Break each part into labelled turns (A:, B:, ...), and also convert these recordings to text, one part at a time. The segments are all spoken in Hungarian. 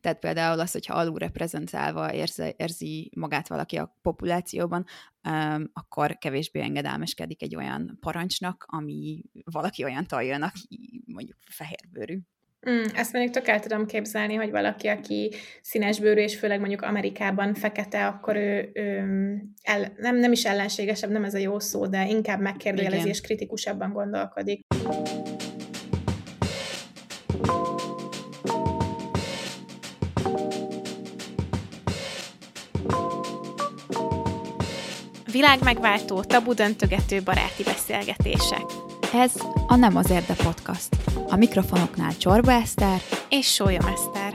A: Tehát például az, hogyha alulreprezentálva érzi, érzi magát valaki a populációban, um, akkor kevésbé engedelmeskedik egy olyan parancsnak, ami valaki olyan taljon, aki mondjuk fehérbőrű.
B: Mm, ezt mondjuk tök el tudom képzelni, hogy valaki, aki színesbőrű, és főleg mondjuk Amerikában fekete, akkor ő, ő el, nem, nem is ellenségesebb, nem ez a jó szó, de inkább megkérdőjelezi és kritikusabban gondolkodik. Világmegváltó, tabu döntögető baráti beszélgetések.
A: Ez a Nem az Érde Podcast. A mikrofonoknál Csorba Eszter
B: és Sólyom Eszter.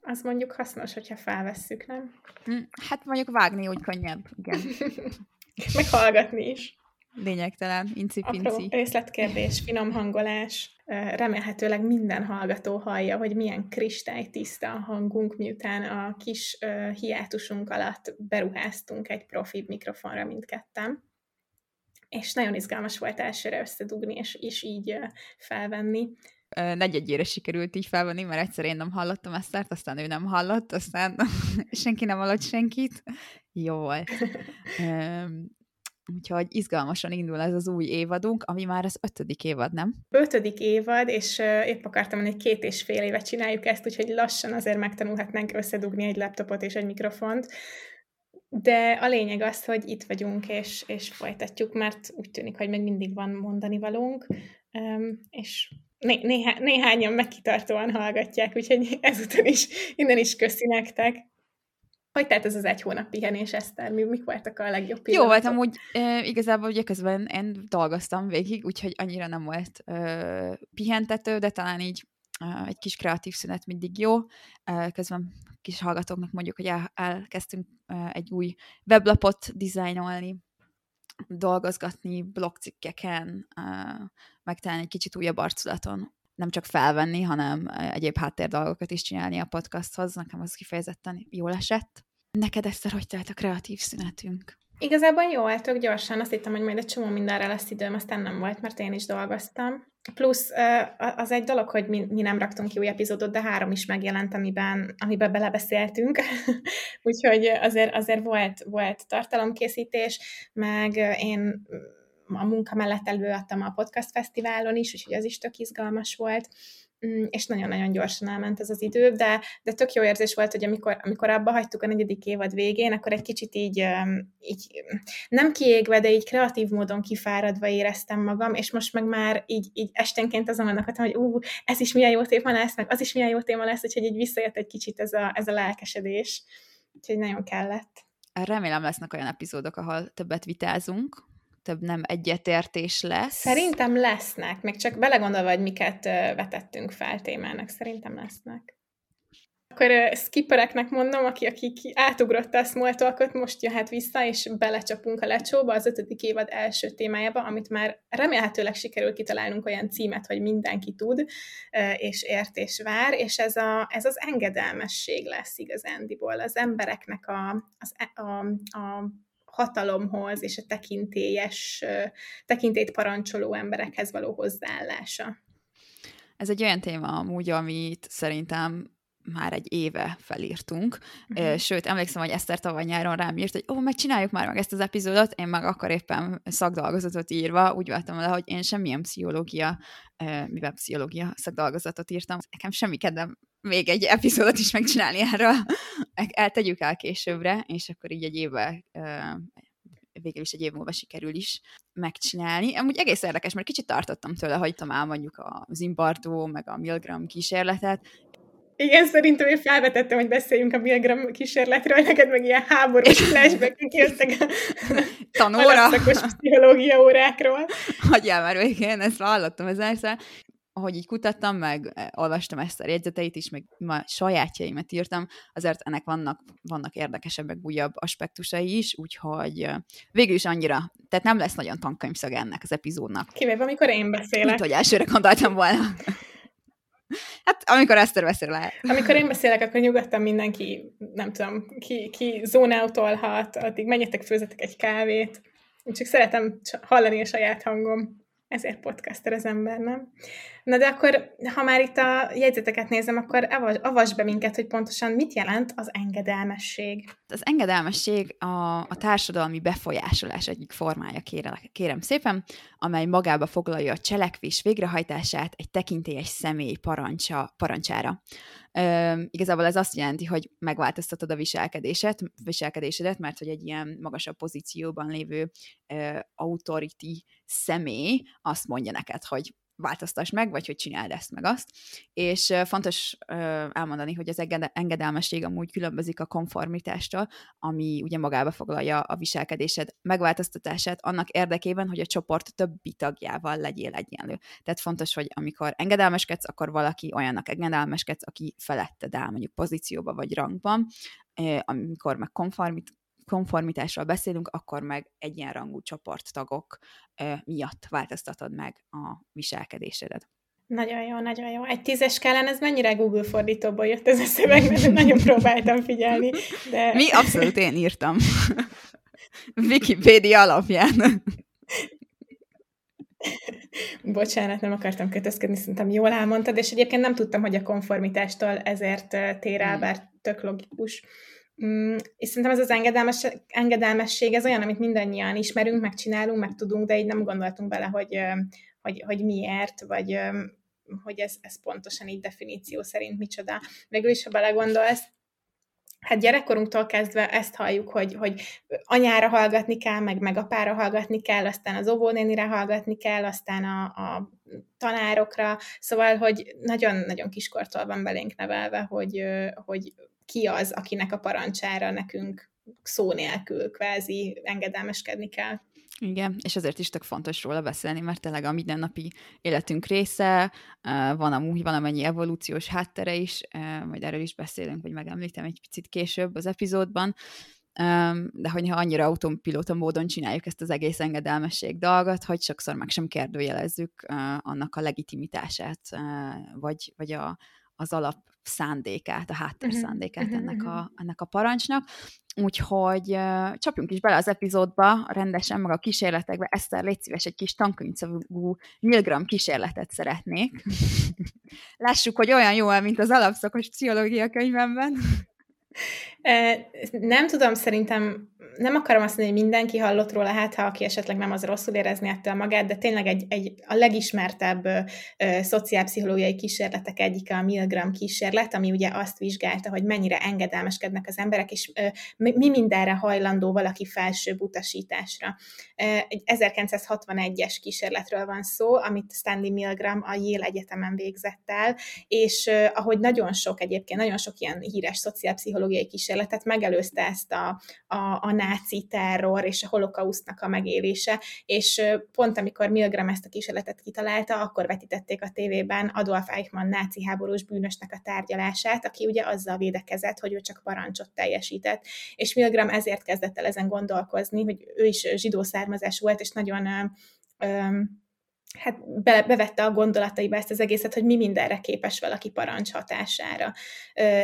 B: Az mondjuk hasznos, hogyha felvesszük, nem?
A: Hm, hát mondjuk vágni úgy könnyebb, igen.
B: Meghallgatni is.
A: Lényegtelen, inci-pinci. Apró
B: részletkérdés, finom hangolás. Remélhetőleg minden hallgató hallja, hogy milyen kristálytiszta a hangunk, miután a kis hiátusunk alatt beruháztunk egy profi mikrofonra mindketten és nagyon izgalmas volt elsőre összedugni, és, és így felvenni.
A: Negyedjére sikerült így felvenni, mert egyszer én nem hallottam ezt, aztán ő nem hallott, aztán senki nem hallott senkit. Jó volt. Úgyhogy izgalmasan indul ez az új évadunk, ami már az ötödik évad, nem?
B: Ötödik évad, és épp akartam mondani, hogy két és fél évet csináljuk ezt, úgyhogy lassan azért megtanulhatnánk összedugni egy laptopot és egy mikrofont. De a lényeg az, hogy itt vagyunk, és, és folytatjuk, mert úgy tűnik, hogy még mindig van mondani valónk, és né- néhá- néhányan megkitartóan hallgatják, úgyhogy ezután is, innen is köszi nektek. Hogy tehát ez az egy hónap pihenés, Eszter? Mi, mik voltak a legjobb
A: pillanatok? Jó voltam, úgy e, igazából ugye közben én dolgoztam végig, úgyhogy annyira nem volt e, pihentető, de talán így e, egy kis kreatív szünet mindig jó. E, közben kis hallgatóknak mondjuk, hogy el, elkezdtünk egy új weblapot dizájnolni, dolgozgatni blogcikkeken, megtalálni egy kicsit újabb arculaton. Nem csak felvenni, hanem egyéb háttér dolgokat is csinálni a podcasthoz. Nekem az kifejezetten jól esett. Neked, Eszter, hogy telt a kreatív szünetünk?
B: Igazából jó, tök gyorsan. Azt hittem, hogy majd egy csomó mindenre lesz időm, aztán nem volt, mert én is dolgoztam. Plusz az egy dolog, hogy mi, mi nem raktunk ki új epizódot, de három is megjelent, amiben, amiben belebeszéltünk. Úgyhogy azért, azért volt, volt tartalomkészítés, meg én a munka mellett előadtam a podcast fesztiválon is, úgyhogy az is tök izgalmas volt. Mm, és nagyon-nagyon gyorsan elment ez az idő, de, de tök jó érzés volt, hogy amikor, amikor abba hagytuk a negyedik évad végén, akkor egy kicsit így, így nem kiégve, de így kreatív módon kifáradva éreztem magam, és most meg már így, így esténként azon vannak, hogy ú, ez is milyen jó téma lesz, meg az is milyen jó téma lesz, úgyhogy így visszajött egy kicsit ez a, ez a lelkesedés. Úgyhogy nagyon kellett.
A: Remélem lesznek olyan epizódok, ahol többet vitázunk, több nem egyetértés lesz.
B: Szerintem lesznek, még csak belegondolva, hogy miket vetettünk fel témának, szerintem lesznek. Akkor skippereknek mondom, aki, aki átugrotta a small most jöhet vissza, és belecsapunk a lecsóba, az ötödik évad első témájába, amit már remélhetőleg sikerül kitalálnunk olyan címet, hogy mindenki tud, és ért és vár, és ez, a, ez az engedelmesség lesz igazándiból. Az embereknek a, az, e, a, a hatalomhoz és a tekintélyes, tekintélyt parancsoló emberekhez való hozzáállása.
A: Ez egy olyan téma amúgy, amit szerintem már egy éve felírtunk, uh-huh. sőt, emlékszem, hogy Eszter tavaly nyáron rám írt, hogy ó, megcsináljuk már meg ezt az epizódot, én meg akkor éppen szakdolgozatot írva úgy voltam le, hogy én semmilyen pszichológia, mivel pszichológia szakdolgozatot írtam, nekem semmi kedvem még egy epizódot is megcsinálni erről, eltegyük el későbbre, és akkor így egy évvel végül is egy év múlva sikerül is megcsinálni. Amúgy egész érdekes, mert kicsit tartottam tőle, hogy talán mondjuk a Zimbardo, meg a Milgram kísérletet,
B: igen, szerintem én felvetettem, hogy beszéljünk a Milgram kísérletről, neked meg ilyen háborús flashback jöttek a
A: tanóra.
B: a pszichológia órákról.
A: Hagyjál már végén, ezt hallottam ezerszer ahogy így kutattam, meg eh, olvastam ezt a jegyzeteit is, meg ma sajátjaimat írtam, azért ennek vannak, vannak érdekesebbek, újabb aspektusai is, úgyhogy eh, végül is annyira, tehát nem lesz nagyon tankönyvszag ennek az epizódnak.
B: Kivéve, amikor én beszélek.
A: Mint, hogy elsőre gondoltam volna. Hát, amikor ezt beszél lehet.
B: Amikor én beszélek, akkor nyugodtan mindenki, nem tudom, ki, ki zónáutolhat, addig menjetek, főzetek egy kávét. Én csak szeretem hallani a saját hangom. ezért podcaster az ember, nem? Na de akkor, ha már itt a jegyzeteket nézem, akkor avasd be minket, hogy pontosan mit jelent az engedelmesség.
A: Az engedelmesség a, a társadalmi befolyásolás egyik formája, kérem, kérem szépen, amely magába foglalja a cselekvés végrehajtását egy tekintélyes személy parancsa, parancsára. Ö, igazából ez azt jelenti, hogy megváltoztatod a viselkedéset, viselkedésedet, mert hogy egy ilyen magasabb pozícióban lévő ö, authority személy azt mondja neked, hogy változtass meg, vagy hogy csináld ezt meg azt. És fontos elmondani, hogy az engedelmesség amúgy különbözik a konformitástól, ami ugye magába foglalja a viselkedésed megváltoztatását annak érdekében, hogy a csoport többi tagjával legyél egyenlő. Tehát fontos, hogy amikor engedelmeskedsz, akkor valaki olyannak engedelmeskedsz, aki feletted áll mondjuk pozícióba vagy rangban, amikor meg konformit, konformitásról beszélünk, akkor meg egyenrangú csoporttagok miatt változtatod meg a viselkedésedet.
B: Nagyon jó, nagyon jó. Egy tízes skálán ez mennyire Google fordítóból jött ez a szöveg, mert nagyon próbáltam figyelni. De...
A: Mi abszolút én írtam. Wikipédia alapján.
B: Bocsánat, nem akartam kötözködni, szerintem jól elmondtad, és egyébként nem tudtam, hogy a konformitástól ezért tér el, hmm. bár tök logikus. Mm, és szerintem ez az engedelmes, engedelmesség, ez olyan, amit mindannyian ismerünk, meg csinálunk, meg tudunk, de így nem gondoltunk bele, hogy, hogy, hogy miért, vagy hogy ez, ez pontosan így definíció szerint micsoda. Végül is, ha belegondolsz, hát gyerekkorunktól kezdve ezt halljuk, hogy, hogy anyára hallgatni kell, meg, meg apára hallgatni kell, aztán az óvónénire hallgatni kell, aztán a, a tanárokra, szóval, hogy nagyon-nagyon kiskortól van belénk nevelve, hogy, hogy ki az, akinek a parancsára nekünk szó nélkül kvázi engedelmeskedni kell.
A: Igen, és ezért is tök fontos róla beszélni, mert tényleg a mindennapi életünk része, van amúgy valamennyi evolúciós háttere is, majd erről is beszélünk, vagy megemlítem egy picit később az epizódban, de hogyha annyira autopilóta módon csináljuk ezt az egész engedelmesség dolgot, hogy sokszor meg sem kérdőjelezzük annak a legitimitását, vagy, vagy a, az alap szándékát, a háttér szándékát ennek, a, ennek a parancsnak. Úgyhogy uh, csapjunk is bele az epizódba, rendesen, meg a kísérletekbe. Eszter, légy szíves, egy kis tankönyvszavú milligram kísérletet szeretnék. Lássuk, hogy olyan jó, mint az alapszakos pszichológia könyvemben.
B: Nem tudom, szerintem nem akarom azt mondani, hogy mindenki hallott róla, hát ha aki esetleg nem az rosszul érezni ettől magát, de tényleg egy, egy a legismertebb ö, szociálpszichológiai kísérletek egyike a Milgram kísérlet, ami ugye azt vizsgálta, hogy mennyire engedelmeskednek az emberek, és ö, mi mindenre hajlandó valaki felsőbb utasításra. Egy 1961-es kísérletről van szó, amit Stanley Milgram a Yale Egyetemen végzett el, és ö, ahogy nagyon sok egyébként, nagyon sok ilyen híres szociálpszichológiai kísérletet megelőzte ezt a, a, a náci terror és a holokausztnak a megélése, és pont amikor Milgram ezt a kísérletet kitalálta, akkor vetítették a tévében Adolf Eichmann náci háborús bűnösnek a tárgyalását, aki ugye azzal védekezett, hogy ő csak parancsot teljesített. És Milgram ezért kezdett el ezen gondolkozni, hogy ő is zsidó származás volt, és nagyon hát be, bevette a gondolataiba ezt az egészet, hogy mi mindenre képes valaki parancs hatására.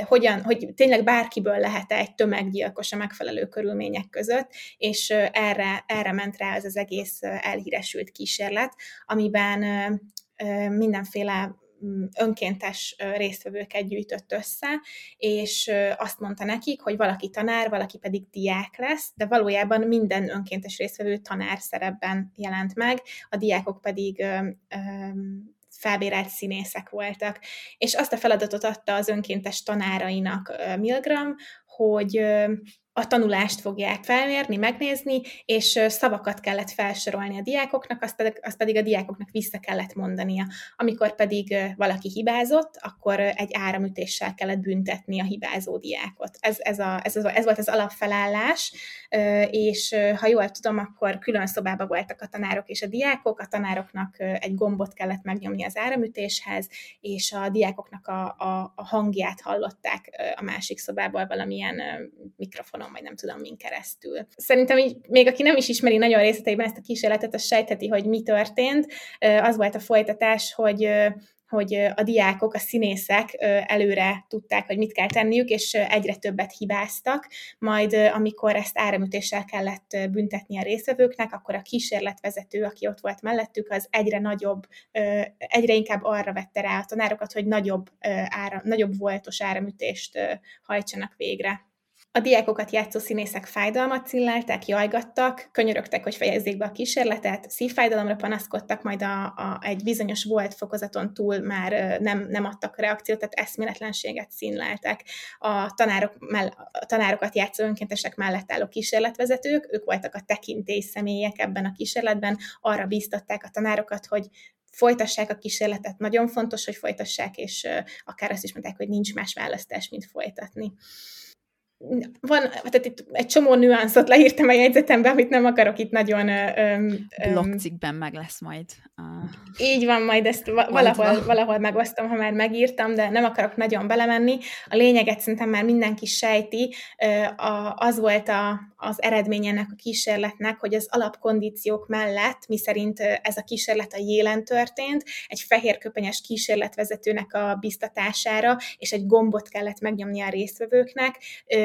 B: Hogyan, hogy tényleg bárkiből lehet-e egy tömeggyilkos a megfelelő körülmények között, és erre, erre ment rá ez az egész elhíresült kísérlet, amiben mindenféle önkéntes résztvevőket gyűjtött össze, és azt mondta nekik, hogy valaki tanár, valaki pedig diák lesz, de valójában minden önkéntes résztvevő tanár szerepben jelent meg, a diákok pedig felbérelt színészek voltak. És azt a feladatot adta az önkéntes tanárainak Milgram, hogy a tanulást fogják felmérni, megnézni, és szavakat kellett felsorolni a diákoknak, azt pedig, azt pedig a diákoknak vissza kellett mondania. Amikor pedig valaki hibázott, akkor egy áramütéssel kellett büntetni a hibázó diákot. Ez, ez, a, ez, ez volt az alapfelállás, és ha jól tudom, akkor külön szobában voltak a tanárok és a diákok, a tanároknak egy gombot kellett megnyomni az áramütéshez, és a diákoknak a, a, a hangját hallották a másik szobából valamilyen mikrofonon vagy nem tudom min keresztül. Szerintem így, még aki nem is ismeri nagyon részleteiben ezt a kísérletet, az sejtheti, hogy mi történt. Az volt a folytatás, hogy hogy a diákok, a színészek előre tudták, hogy mit kell tenniük, és egyre többet hibáztak, majd amikor ezt áramütéssel kellett büntetni a részvevőknek, akkor a kísérletvezető, aki ott volt mellettük, az egyre nagyobb, egyre inkább arra vette rá a tanárokat, hogy nagyobb, áram, nagyobb voltos áramütést hajtsanak végre. A diákokat játszó színészek fájdalmat cillálták, jajgattak, könyörögtek, hogy fejezzék be a kísérletet, szívfájdalomra panaszkodtak, majd a, a, egy bizonyos volt fokozaton túl már nem, nem adtak reakciót, tehát eszméletlenséget színleltek. A, tanárok mell, a tanárokat játszó önkéntesek mellett álló kísérletvezetők, ők voltak a tekintély személyek ebben a kísérletben, arra bíztatták a tanárokat, hogy folytassák a kísérletet, nagyon fontos, hogy folytassák, és akár azt is mondták, hogy nincs más választás, mint folytatni van, tehát itt egy csomó nüanszot leírtam a jegyzetembe, amit nem akarok itt nagyon...
A: Öm, Blogcikkben meg lesz majd. A...
B: Így van, majd ezt valahol, valahol megosztom, ha már megírtam, de nem akarok nagyon belemenni. A lényeget szerintem már mindenki sejti. Az volt a, az eredmény ennek a kísérletnek, hogy az alapkondíciók mellett, miszerint ez a kísérlet a jélen történt, egy fehér köpenyes kísérletvezetőnek a biztatására, és egy gombot kellett megnyomni a résztvevőknek,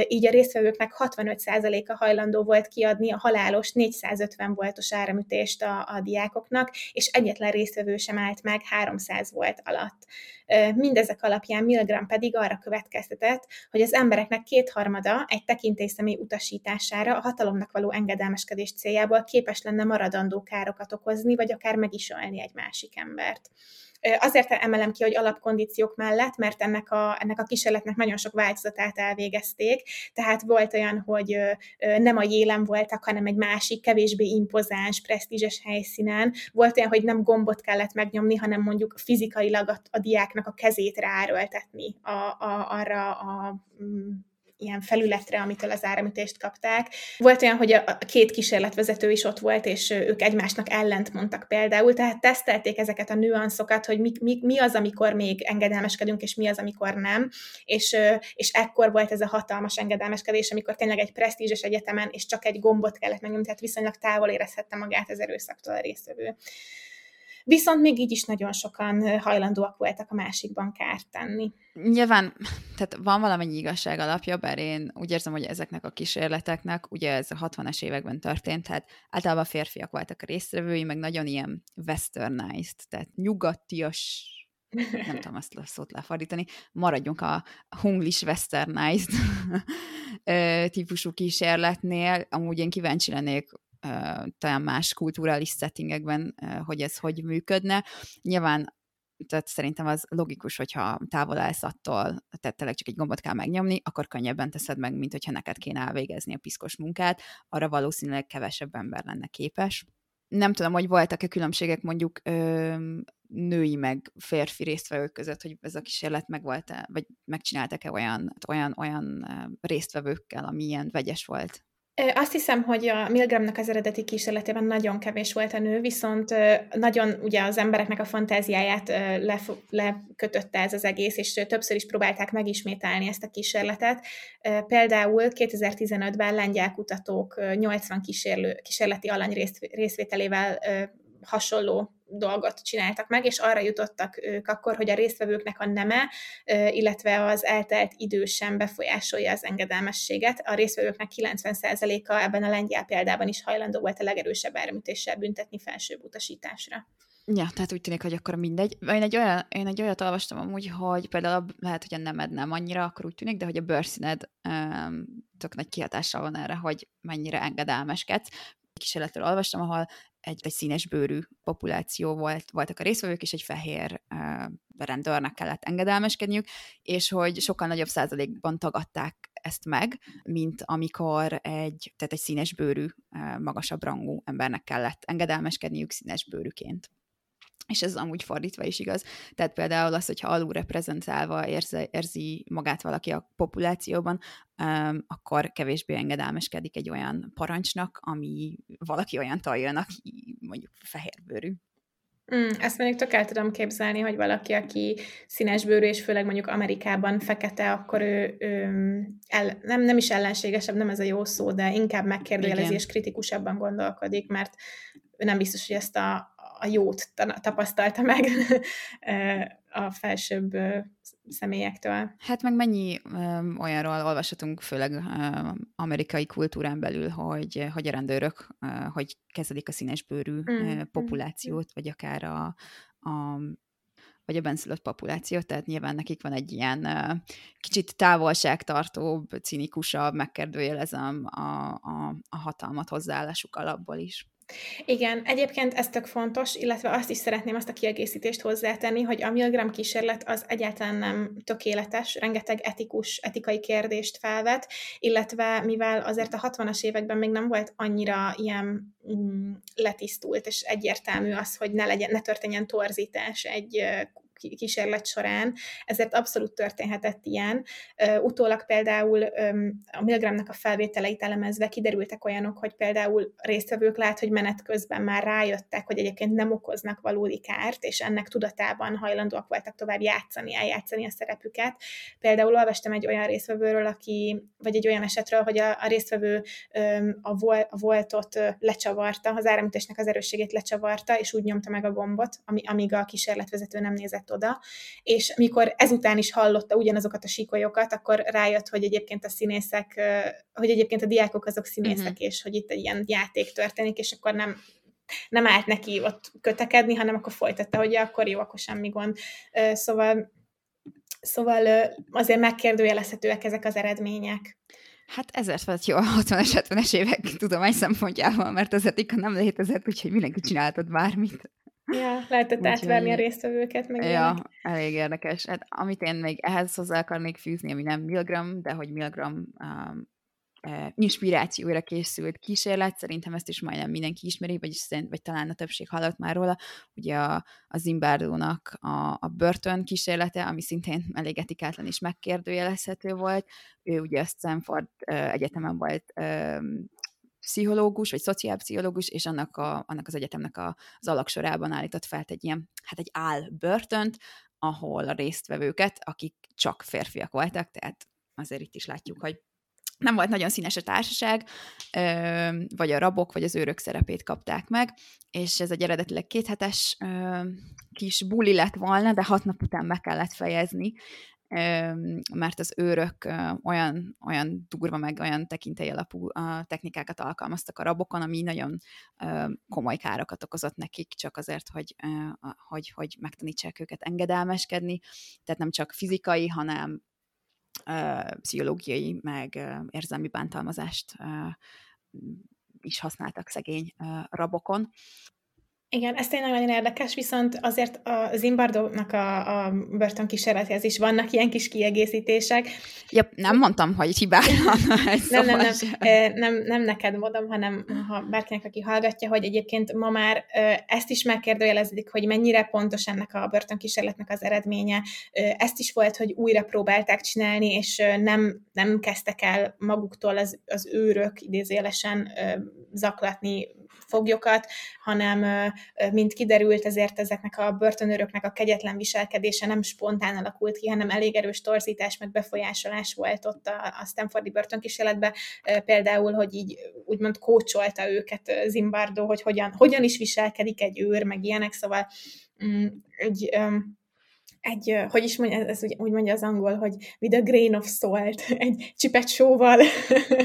B: így a résztvevőknek 65%-a hajlandó volt kiadni a halálos 450 voltos áramütést a, a diákoknak, és egyetlen résztvevő sem állt meg 300 volt alatt. Mindezek alapján Milgram pedig arra következtetett, hogy az embereknek kétharmada egy tekintélyszemély utasítására a hatalomnak való engedelmeskedés céljából képes lenne maradandó károkat okozni, vagy akár meg is ölni egy másik embert. Azért emelem ki, hogy alapkondíciók mellett, mert ennek a, ennek a kísérletnek nagyon sok változatát elvégezték, tehát volt olyan, hogy nem a jélen voltak, hanem egy másik, kevésbé impozáns, presztízses helyszínen. Volt olyan, hogy nem gombot kellett megnyomni, hanem mondjuk fizikailag a, a diáknak a kezét ráerőltetni a, a, arra a mm, ilyen felületre, amitől az áramütést kapták. Volt olyan, hogy a két kísérletvezető is ott volt, és ők egymásnak ellent mondtak például, tehát tesztelték ezeket a nüanszokat, hogy mi, mi, mi az, amikor még engedelmeskedünk, és mi az, amikor nem, és, és ekkor volt ez a hatalmas engedelmeskedés, amikor tényleg egy presztízses egyetemen, és csak egy gombot kellett megnyomni, tehát viszonylag távol érezhette magát az erőszaktól a résztvevő. Viszont még így is nagyon sokan hajlandóak voltak a másikban kárt tenni.
A: Nyilván, tehát van valamennyi igazság alapja, bár én úgy érzem, hogy ezeknek a kísérleteknek, ugye ez a 60-as években történt, tehát általában férfiak voltak a résztvevői, meg nagyon ilyen westernized, tehát nyugatias nem tudom azt a szót lefordítani, maradjunk a hunglis westernized típusú kísérletnél. Amúgy én kíváncsi lennék talán más kulturális settingekben, hogy ez hogy működne. Nyilván tehát szerintem az logikus, hogyha távol állsz attól, tehát tényleg csak egy gombot kell megnyomni, akkor könnyebben teszed meg, mint hogyha neked kéne elvégezni a piszkos munkát, arra valószínűleg kevesebb ember lenne képes. Nem tudom, hogy voltak-e különbségek mondjuk ö, női meg férfi résztvevők között, hogy ez a kísérlet meg volt -e, vagy megcsináltak-e olyan, olyan, olyan résztvevőkkel, ami ilyen vegyes volt?
B: Azt hiszem, hogy a Milgramnak az eredeti kísérletében nagyon kevés volt a nő, viszont nagyon ugye az embereknek a fantáziáját lekötötte ez az egész, és többször is próbálták megismételni ezt a kísérletet. Például 2015-ben lengyel kutatók 80 kísérlő, kísérleti alany részvételével hasonló dolgot csináltak meg, és arra jutottak ők akkor, hogy a résztvevőknek a neme, illetve az eltelt idő sem befolyásolja az engedelmességet. A résztvevőknek 90%-a ebben a lengyel példában is hajlandó volt a legerősebb áramütéssel büntetni felsőbb utasításra.
A: Ja, tehát úgy tűnik, hogy akkor mindegy. Én egy, olyan, én egy olyat olvastam amúgy, hogy például lehet, hogy a nemed nem annyira, akkor úgy tűnik, de hogy a bőrszíned um, tök nagy kihatással van erre, hogy mennyire engedelmeskedsz. Kísérletről olvastam, ahol egy, egy színes bőrű populáció volt, voltak a részvevők, és egy fehér uh, rendőrnek kellett engedelmeskedniük, és hogy sokkal nagyobb százalékban tagadták ezt meg, mint amikor egy, tehát egy színes bőrű, uh, magasabb rangú embernek kellett engedelmeskedniük színes bőrűként és ez amúgy fordítva is igaz. Tehát például az, hogyha alul reprezentálva érzi, érzi magát valaki a populációban, um, akkor kevésbé engedelmeskedik egy olyan parancsnak, ami valaki olyan taljon, aki mondjuk fehérbőrű.
B: Mm, ezt mondjuk tök el tudom képzelni, hogy valaki, aki színesbőrű, és főleg mondjuk Amerikában fekete, akkor ő, ő el, nem, nem is ellenségesebb, nem ez a jó szó, de inkább megkérdőjelezi és kritikusabban gondolkodik, mert ő nem biztos, hogy ezt a, a jót tapasztalta meg a felsőbb személyektől.
A: Hát meg mennyi ö, olyanról olvashatunk, főleg ö, amerikai kultúrán belül, hogy, hogy a rendőrök, ö, hogy kezelik a színesbőrű mm. populációt, vagy akár a, a vagy a benszülött populációt, tehát nyilván nekik van egy ilyen uh, kicsit távolságtartóbb, cinikusabb, megkérdőjelezem a, a, a hatalmat hozzáállásuk alapból is.
B: Igen, egyébként ez tök fontos, illetve azt is szeretném azt a kiegészítést hozzátenni, hogy a Milgram kísérlet az egyáltalán nem tökéletes, rengeteg etikus, etikai kérdést felvet, illetve mivel azért a 60-as években még nem volt annyira ilyen mm, letisztult és egyértelmű az, hogy ne, legyen, ne történjen torzítás egy kísérlet során, ezért abszolút történhetett ilyen. Utólag például a Milgramnak a felvételeit elemezve kiderültek olyanok, hogy például résztvevők lát, hogy menet közben már rájöttek, hogy egyébként nem okoznak valódi kárt, és ennek tudatában hajlandóak voltak tovább játszani, eljátszani a szerepüket. Például olvastam egy olyan résztvevőről, aki, vagy egy olyan esetről, hogy a, a résztvevő a, vol, a voltot lecsavarta, az áramütésnek az erősségét lecsavarta, és úgy nyomta meg a gombot, amíg a kísérletvezető nem nézett ment oda, és mikor ezután is hallotta ugyanazokat a sikolyokat, akkor rájött, hogy egyébként a színészek, hogy egyébként a diákok azok színészek, uh-huh. és hogy itt egy ilyen játék történik, és akkor nem nem állt neki ott kötekedni, hanem akkor folytatta, hogy ja, akkor jó, akkor semmi gond. Szóval, szóval azért megkérdőjelezhetőek ezek az eredmények.
A: Hát ezért volt jó a 60-es, 70-es évek tudomány szempontjával, mert az etika nem létezett, úgyhogy mindenki csináltad bármit.
B: Ja, lehetett Úgy, átverni a résztvevőket, meg
A: Ja, ilyenek. elég érdekes. Hát, amit én még ehhez hozzá akarnék fűzni, ami nem Milgram, de hogy Milgram um, uh, inspirációra készült kísérlet, szerintem ezt is majdnem mindenki ismeri, vagy, szerint, vagy talán a többség hallott már róla, ugye a, a Zimbárdónak a, a börtön kísérlete, ami szintén elég etikátlan és megkérdőjelezhető volt. Ő ugye a Stanford uh, egyetemen volt um, pszichológus, vagy szociálpszichológus, és annak, a, annak az egyetemnek a, az alaksorában állított fel egy ilyen, hát egy áll börtönt, ahol a résztvevőket, akik csak férfiak voltak, tehát azért itt is látjuk, hogy nem volt nagyon színes a társaság, vagy a rabok, vagy az őrök szerepét kapták meg, és ez egy eredetileg kéthetes kis buli lett volna, de hat nap után meg kellett fejezni, mert az őrök olyan, olyan durva, meg olyan tekintély alapú technikákat alkalmaztak a rabokon, ami nagyon komoly károkat okozott nekik, csak azért, hogy, hogy, hogy megtanítsák őket engedelmeskedni, tehát nem csak fizikai, hanem pszichológiai, meg érzelmi bántalmazást is használtak szegény rabokon.
B: Igen, ez tényleg nagyon érdekes, viszont azért a Zimbardónak a, a börtönkísérlethez is vannak ilyen kis kiegészítések.
A: Ja, nem mondtam, hogy hibátlan.
B: nem, nem, nem, nem, nem neked mondom, hanem ha bárkinek, aki hallgatja, hogy egyébként ma már ezt is megkérdőjelezik, hogy mennyire pontos ennek a börtönkísérletnek az eredménye. Ezt is volt, hogy újra próbálták csinálni, és nem, nem kezdtek el maguktól az, az őrök idézélesen zaklatni foglyokat, hanem mint kiderült, ezért ezeknek a börtönőröknek a kegyetlen viselkedése nem spontán alakult ki, hanem elég erős torzítás, meg befolyásolás volt ott a, a Stanfordi börtönkísérletben, például, hogy így úgymond kócsolta őket Zimbardo, hogy hogyan, hogyan is viselkedik egy őr, meg ilyenek, szóval mm, egy egy, hogy is mondja, ez úgy, úgy mondja az angol, hogy with a grain of salt, egy csipet sóval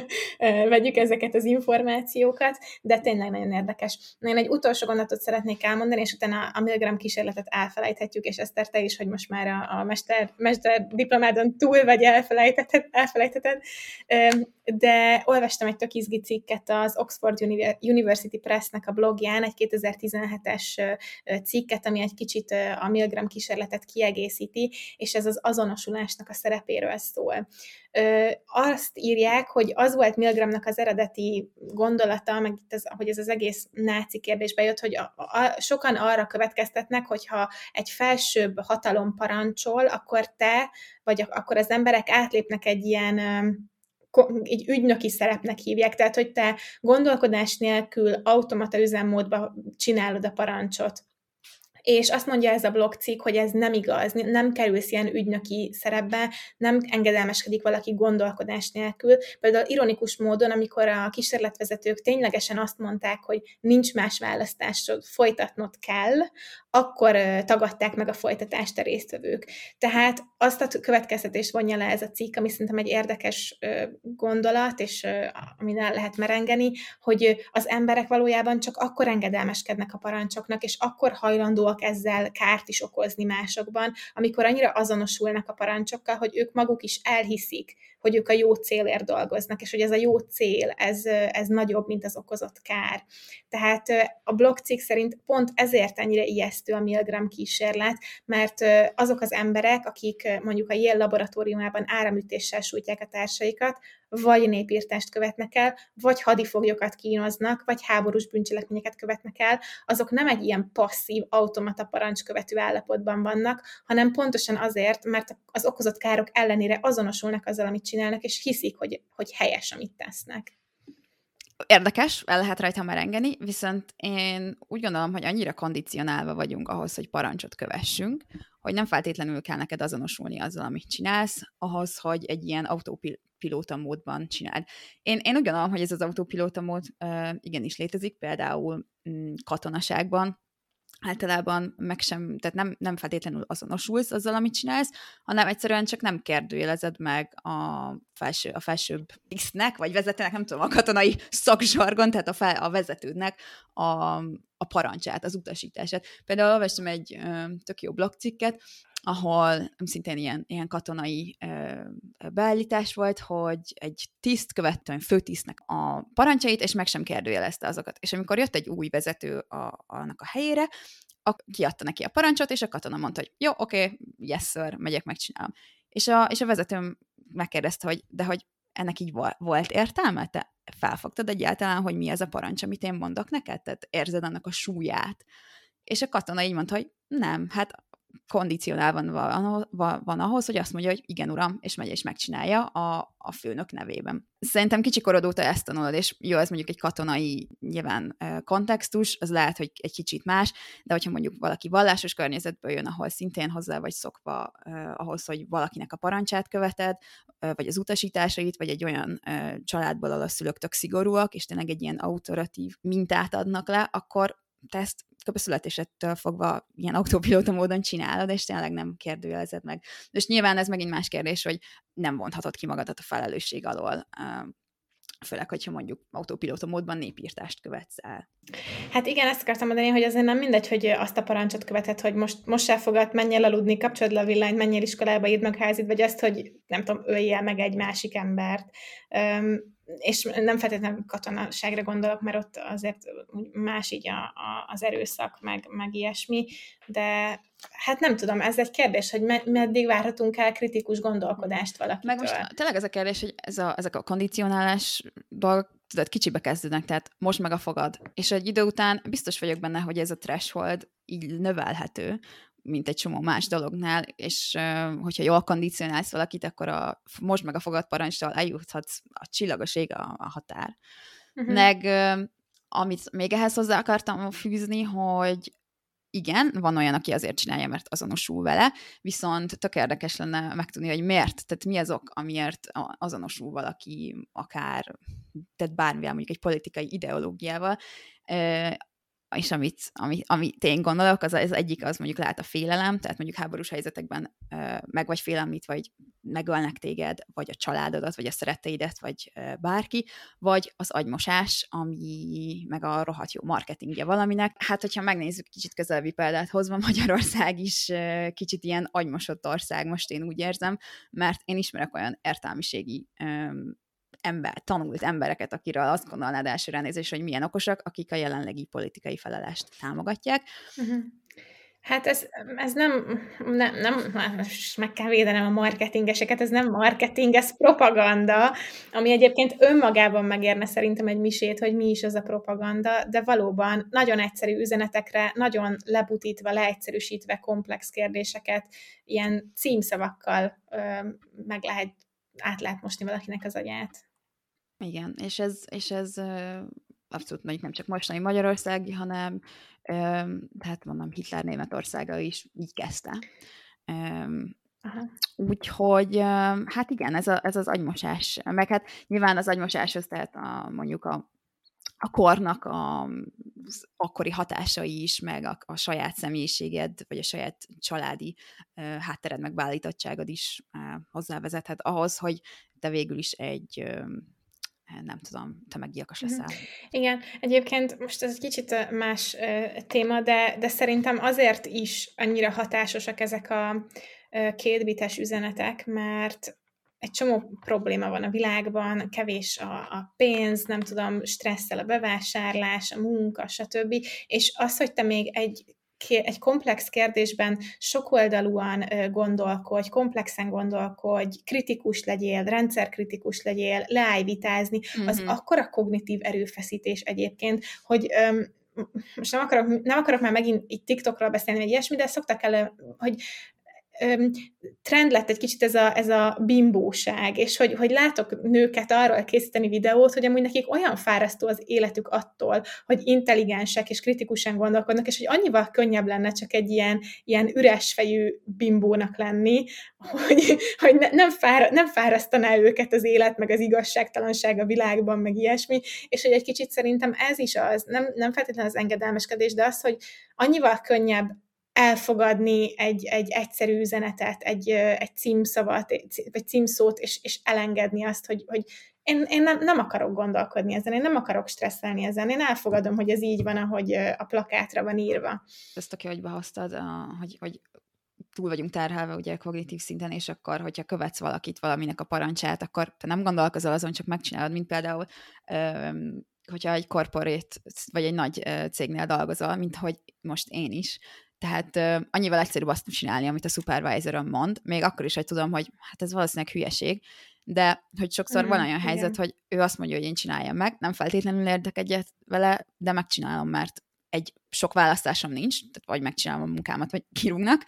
B: vegyük ezeket az információkat, de tényleg nagyon érdekes. Én egy utolsó gondolatot szeretnék elmondani, és utána a Milgram kísérletet elfelejthetjük, és ezt te is, hogy most már a, a mester, mester diplomádon túl vagy elfelejtheted, elfelejtheted, de olvastam egy tök izgi cikket az Oxford University Pressnek a blogján, egy 2017-es cikket, ami egy kicsit a Milgram kísérletet kiegészít, kiegészíti, és ez az azonosulásnak a szerepéről szól. Azt írják, hogy az volt Milgramnak az eredeti gondolata, meg itt ez, hogy ez az egész náci kérdésbe jött, hogy a, a, sokan arra következtetnek, hogyha egy felsőbb hatalom parancsol, akkor te, vagy akkor az emberek átlépnek egy ilyen egy ügynöki szerepnek hívják, tehát hogy te gondolkodás nélkül automata üzemmódba csinálod a parancsot és azt mondja ez a blogcikk, hogy ez nem igaz, nem kerülsz ilyen ügynöki szerepbe, nem engedelmeskedik valaki gondolkodás nélkül. Például ironikus módon, amikor a kísérletvezetők ténylegesen azt mondták, hogy nincs más választásod, folytatnod kell, akkor tagadták meg a folytatást a résztvevők. Tehát azt a következtetést vonja le ez a cikk, ami szerintem egy érdekes gondolat, és amin el lehet merengeni, hogy az emberek valójában csak akkor engedelmeskednek a parancsoknak, és akkor hajlandóak ezzel kárt is okozni másokban, amikor annyira azonosulnak a parancsokkal, hogy ők maguk is elhiszik, hogy ők a jó célért dolgoznak, és hogy ez a jó cél, ez, ez nagyobb, mint az okozott kár. Tehát a blogcikk szerint pont ezért ennyire ijesztő a Milgram kísérlet, mert azok az emberek, akik mondjuk a Yale laboratóriumában áramütéssel sújtják a társaikat, vagy népírtást követnek el, vagy hadifoglyokat kínoznak, vagy háborús bűncselekményeket követnek el, azok nem egy ilyen passzív, automata parancskövető állapotban vannak, hanem pontosan azért, mert az okozott károk ellenére azonosulnak azzal, amit csinálnak, és hiszik, hogy, hogy helyes, amit tesznek.
A: Érdekes, el lehet rajta merengeni, viszont én úgy gondolom, hogy annyira kondicionálva vagyunk ahhoz, hogy parancsot kövessünk, hogy nem feltétlenül kell neked azonosulni azzal, amit csinálsz, ahhoz, hogy egy ilyen autopilóta módban csináld. Én, én úgy gondolom, hogy ez az autopilóta mód uh, igenis létezik, például um, katonaságban, általában meg sem, tehát nem, nem feltétlenül azonosulsz azzal, amit csinálsz, hanem egyszerűen csak nem kérdőjelezed meg a, felső, a felsőbb tisztnek, vagy vezetőnek, nem tudom, a katonai szakzsargon, tehát a, fel, a vezetődnek a, a parancsát, az utasítását. Például olvastam egy ö, tök jó blogcikket, ahol szintén ilyen, ilyen katonai ö, beállítás volt, hogy egy tiszt követte főtisztnek a parancsait, és meg sem kérdőjelezte azokat. És amikor jött egy új vezető a, annak a helyére, a, kiadta neki a parancsot, és a katona mondta, hogy jó, oké, okay, yes sir, megyek, megcsinálom. És a, és a vezetőm megkérdezte, hogy de hogy ennek így volt értelme? Te felfogtad egyáltalán, hogy mi ez a parancs, amit én mondok neked? Tehát érzed annak a súlyát? És a katona így mondta, hogy nem, hát kondicionálva van, van, van ahhoz, hogy azt mondja, hogy igen, uram, és megy és megcsinálja a, a főnök nevében. Szerintem kicsi korod óta ezt tanulod, és jó, ez mondjuk egy katonai nyilván kontextus, az lehet, hogy egy kicsit más, de hogyha mondjuk valaki vallásos környezetből jön, ahol szintén hozzá vagy szokva eh, ahhoz, hogy valakinek a parancsát követed, eh, vagy az utasításait, vagy egy olyan eh, családból, ahol a szülők szigorúak, és tényleg egy ilyen autoratív mintát adnak le, akkor te ezt kb. születésettől fogva ilyen autopilóta módon csinálod, és tényleg nem kérdőjelezed meg. És nyilván ez megint más kérdés, hogy nem vonhatod ki magadat a felelősség alól, főleg, hogyha mondjuk autopilóta módban népírtást követsz el.
B: Hát igen, ezt akartam mondani, hogy azért nem mindegy, hogy azt a parancsot követed, hogy most, most se fogad, menj el aludni, kapcsolod le a villanyt, menj iskolába, írd meg házit, vagy azt, hogy nem tudom, öljél meg egy másik embert. Um, és nem feltétlenül katonaságra gondolok, mert ott azért más így a, a, az erőszak, meg, meg ilyesmi, de hát nem tudom, ez egy kérdés, hogy me, meddig várhatunk el kritikus gondolkodást valakitől.
A: Meg most tényleg ez a kérdés, hogy ez a, ezek a kondicionálás dolgok, tudod, kicsibe kezdődnek, tehát most meg a fogad. És egy idő után biztos vagyok benne, hogy ez a threshold így növelhető, mint egy csomó más dolognál, és hogyha jól kondicionálsz valakit, akkor a, most meg a fogad parancstól eljuthatsz a csillagos ég a, a határ. Uh-huh. Meg amit még ehhez hozzá akartam fűzni, hogy igen, van olyan, aki azért csinálja, mert azonosul vele, viszont tök érdekes lenne megtudni, hogy miért, tehát mi az ok, amiért azonosul valaki akár, tehát bármivel, mondjuk egy politikai ideológiával, és amit, ami, amit én gondolok, az, az egyik az mondjuk lehet a félelem, tehát mondjuk háborús helyzetekben ö, meg vagy félelmít, vagy megölnek téged, vagy a családodat, vagy a szeretteidet, vagy ö, bárki, vagy az agymosás, ami meg a rohadt jó marketingje valaminek. Hát, hogyha megnézzük kicsit közelebbi példát hozva, Magyarország is ö, kicsit ilyen agymosott ország, most én úgy érzem, mert én ismerek olyan értelmiségi ö, ember, tanult embereket, akiről azt gondolnád első ránézés, hogy milyen okosak, akik a jelenlegi politikai felelést támogatják. Uh-huh.
B: Hát ez, ez nem, nem, nem, meg kell védenem a marketingeseket, ez nem marketing, ez propaganda, ami egyébként önmagában megérne szerintem egy misét, hogy mi is az a propaganda, de valóban nagyon egyszerű üzenetekre, nagyon lebutítva, leegyszerűsítve komplex kérdéseket, ilyen címszavakkal ö, meg lehet, át lehet mosni valakinek az agyát.
A: Igen, és ez, és ez abszolút mondjuk nem csak mostani magyarországi, hanem tehát mondom, Hitler Németországa is így kezdte. Aha. Úgyhogy, hát igen, ez, a, ez az agymosás. Meg hát nyilván az agymosáshoz, tehát a, mondjuk a, a kornak a, az akkori hatásai is, meg a, a saját személyiséged, vagy a saját családi uh, háttered, meg beállítottságod is uh, hozzávezethet ahhoz, hogy te végül is egy uh, nem tudom, tömeggyilkos mhm. leszel.
B: Igen, egyébként most ez egy kicsit más téma, de, de szerintem azért is annyira hatásosak ezek a kétbites üzenetek, mert egy csomó probléma van a világban, kevés a, a pénz, nem tudom, stresszel a bevásárlás, a munka, stb. És az, hogy te még egy egy komplex kérdésben sokoldalúan gondolkodj, komplexen gondolkodj, kritikus legyél, rendszerkritikus legyél, leállj vitázni, mm-hmm. az mhm. akkora kognitív erőfeszítés egyébként, hogy most nem akarok, nem akarok már megint itt TikTokról beszélni, vagy ilyesmi, de szoktak el, hogy trend lett egy kicsit ez a, ez a bimbóság, és hogy, hogy látok nőket arról készíteni videót, hogy amúgy nekik olyan fárasztó az életük attól, hogy intelligensek és kritikusan gondolkodnak, és hogy annyival könnyebb lenne csak egy ilyen, ilyen üres fejű bimbónak lenni, hogy, hogy ne, nem, fára, nem fárasztaná őket az élet, meg az igazságtalanság a világban, meg ilyesmi, és hogy egy kicsit szerintem ez is az, nem, nem feltétlenül az engedelmeskedés, de az, hogy annyival könnyebb elfogadni egy, egy egyszerű üzenetet, egy, egy címszavat, vagy címszót, és, és elengedni azt, hogy, hogy én, én nem, nem akarok gondolkodni ezen, én nem akarok stresszelni ezen, én elfogadom, hogy ez így van, ahogy a plakátra van írva.
A: Ezt aki, hogy behoztad, hogy, hogy túl vagyunk terhelve ugye kognitív szinten, és akkor, hogyha követsz valakit, valaminek a parancsát, akkor te nem gondolkozol azon, csak megcsinálod, mint például hogyha egy korporét, vagy egy nagy cégnél dolgozol, mint hogy most én is, tehát uh, annyival egyszerűbb azt csinálni, amit a supervisorom mond, még akkor is, hogy tudom, hogy hát ez valószínűleg hülyeség, de hogy sokszor mm, van olyan helyzet, hogy ő azt mondja, hogy én csináljam meg, nem feltétlenül érdek egyet vele, de megcsinálom, mert egy sok választásom nincs, tehát vagy megcsinálom a munkámat, vagy kirúgnak,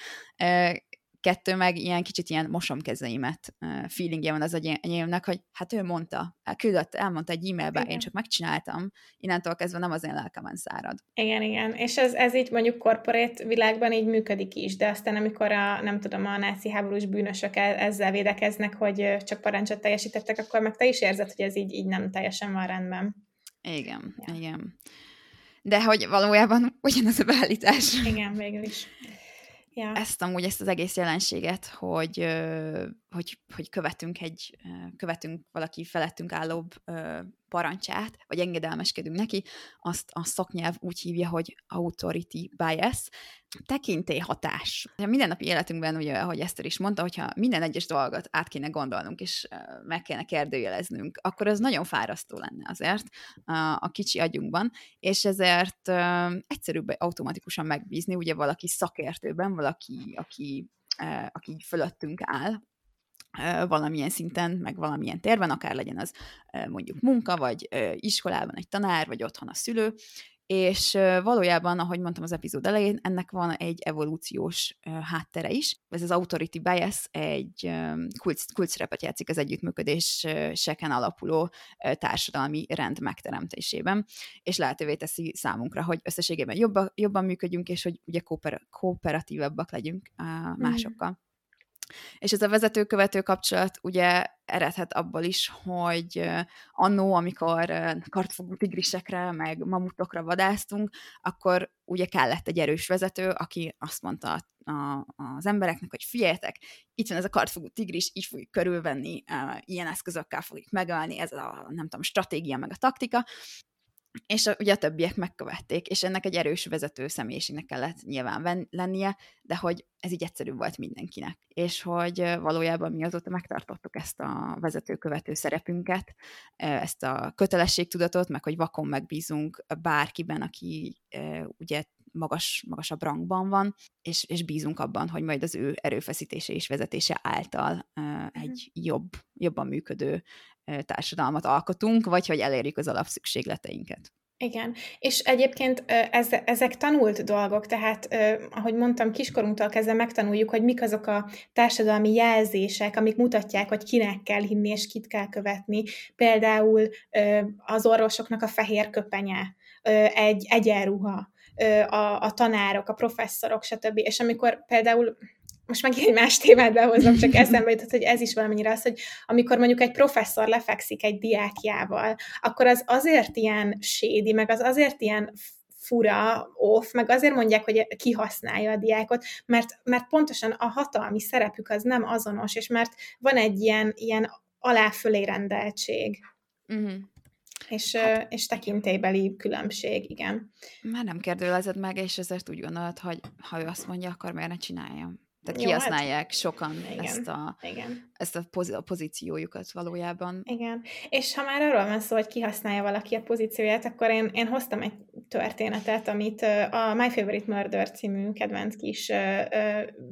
A: kettő meg ilyen kicsit ilyen mosomkezeimet feelingje van az enyémnek, hogy hát ő mondta, küldött, elmondta egy e-mailbe, igen. én csak megcsináltam, innentől kezdve nem az én lelkemen szárad.
B: Igen, igen, és ez, ez így mondjuk korporét világban így működik is, de aztán amikor a, nem tudom, a náci háborús bűnösök e, ezzel védekeznek, hogy csak parancsot teljesítettek, akkor meg te is érzed, hogy ez így, így nem teljesen van rendben.
A: Igen, ja. igen. De hogy valójában ugyanaz a beállítás.
B: Igen, végül is.
A: Ja. Ezt amúgy, ezt az egész jelenséget, hogy, hogy, hogy követünk egy, követünk valaki felettünk állóbb parancsát, vagy engedelmeskedünk neki, azt a szaknyelv úgy hívja, hogy authority bias, tekintélyhatás. A mindennapi életünkben, ugye, ahogy Eszter is mondta, hogyha minden egyes dolgot át kéne gondolnunk, és meg kéne kérdőjeleznünk, akkor az nagyon fárasztó lenne azért a kicsi agyunkban, és ezért egyszerűbb automatikusan megbízni, ugye valaki szakértőben, valaki, aki aki fölöttünk áll, valamilyen szinten, meg valamilyen térben, akár legyen az mondjuk munka, vagy iskolában egy tanár, vagy otthon a szülő, és valójában, ahogy mondtam az epizód elején, ennek van egy evolúciós háttere is. Ez az authority bias egy kulcs, kulcs szerepet játszik az együttműködéseken alapuló társadalmi rend megteremtésében, és lehetővé teszi számunkra, hogy összességében jobban, jobban működjünk, és hogy ugye kooper, kooperatívabbak legyünk mhm. másokkal. Mm. És ez a vezető-követő kapcsolat ugye eredhet abból is, hogy annó, amikor kartfogú tigrisekre, meg mamutokra vadáztunk, akkor ugye kellett egy erős vezető, aki azt mondta a, az embereknek, hogy figyeljetek, itt van ez a kartfogú tigris, így fogjuk körülvenni, ilyen eszközökkel fogjuk megölni, ez a, nem tudom, stratégia, meg a taktika, és a, ugye a többiek megkövették, és ennek egy erős vezető személyiségnek kellett nyilván ven, lennie, de hogy ez így egyszerű volt mindenkinek. És hogy valójában mi azóta megtartottuk ezt a vezető-követő szerepünket, ezt a kötelességtudatot, meg hogy vakon megbízunk bárkiben, aki ugye magas, magasabb rangban van, és, és bízunk abban, hogy majd az ő erőfeszítése és vezetése által uh, egy jobb, jobban működő társadalmat alkotunk, vagy hogy elérjük az alapszükségleteinket.
B: Igen, és egyébként ez, ezek tanult dolgok, tehát ahogy mondtam, kiskorunktól kezdve megtanuljuk, hogy mik azok a társadalmi jelzések, amik mutatják, hogy kinek kell hinni és kit kell követni. Például az orvosoknak a fehér köpenye, egy egyenruha, a, a tanárok, a professzorok, stb. És amikor például most megint egy más témát behozom, csak eszembe jutott, hogy ez is valamennyire az, hogy amikor mondjuk egy professzor lefekszik egy diákjával, akkor az azért ilyen sédi, meg az azért ilyen fura, off, meg azért mondják, hogy kihasználja a diákot, mert, mert pontosan a hatalmi szerepük az nem azonos, és mert van egy ilyen, ilyen alá-fölé rendeltség. Uh-huh. És, hát, és tekintélybeli különbség, igen.
A: Már nem kérdőlezed meg, és ezért úgy gondolod, hogy ha ő azt mondja, akkor miért ne csináljam? Tehát Jó, kihasználják hát, sokan igen, ezt, a, igen. ezt a, a pozíciójukat valójában.
B: Igen. És ha már arról van szó, hogy kihasználja valaki a pozícióját, akkor én, én hoztam egy történetet, amit a My Favorite Murder című kedvenc kis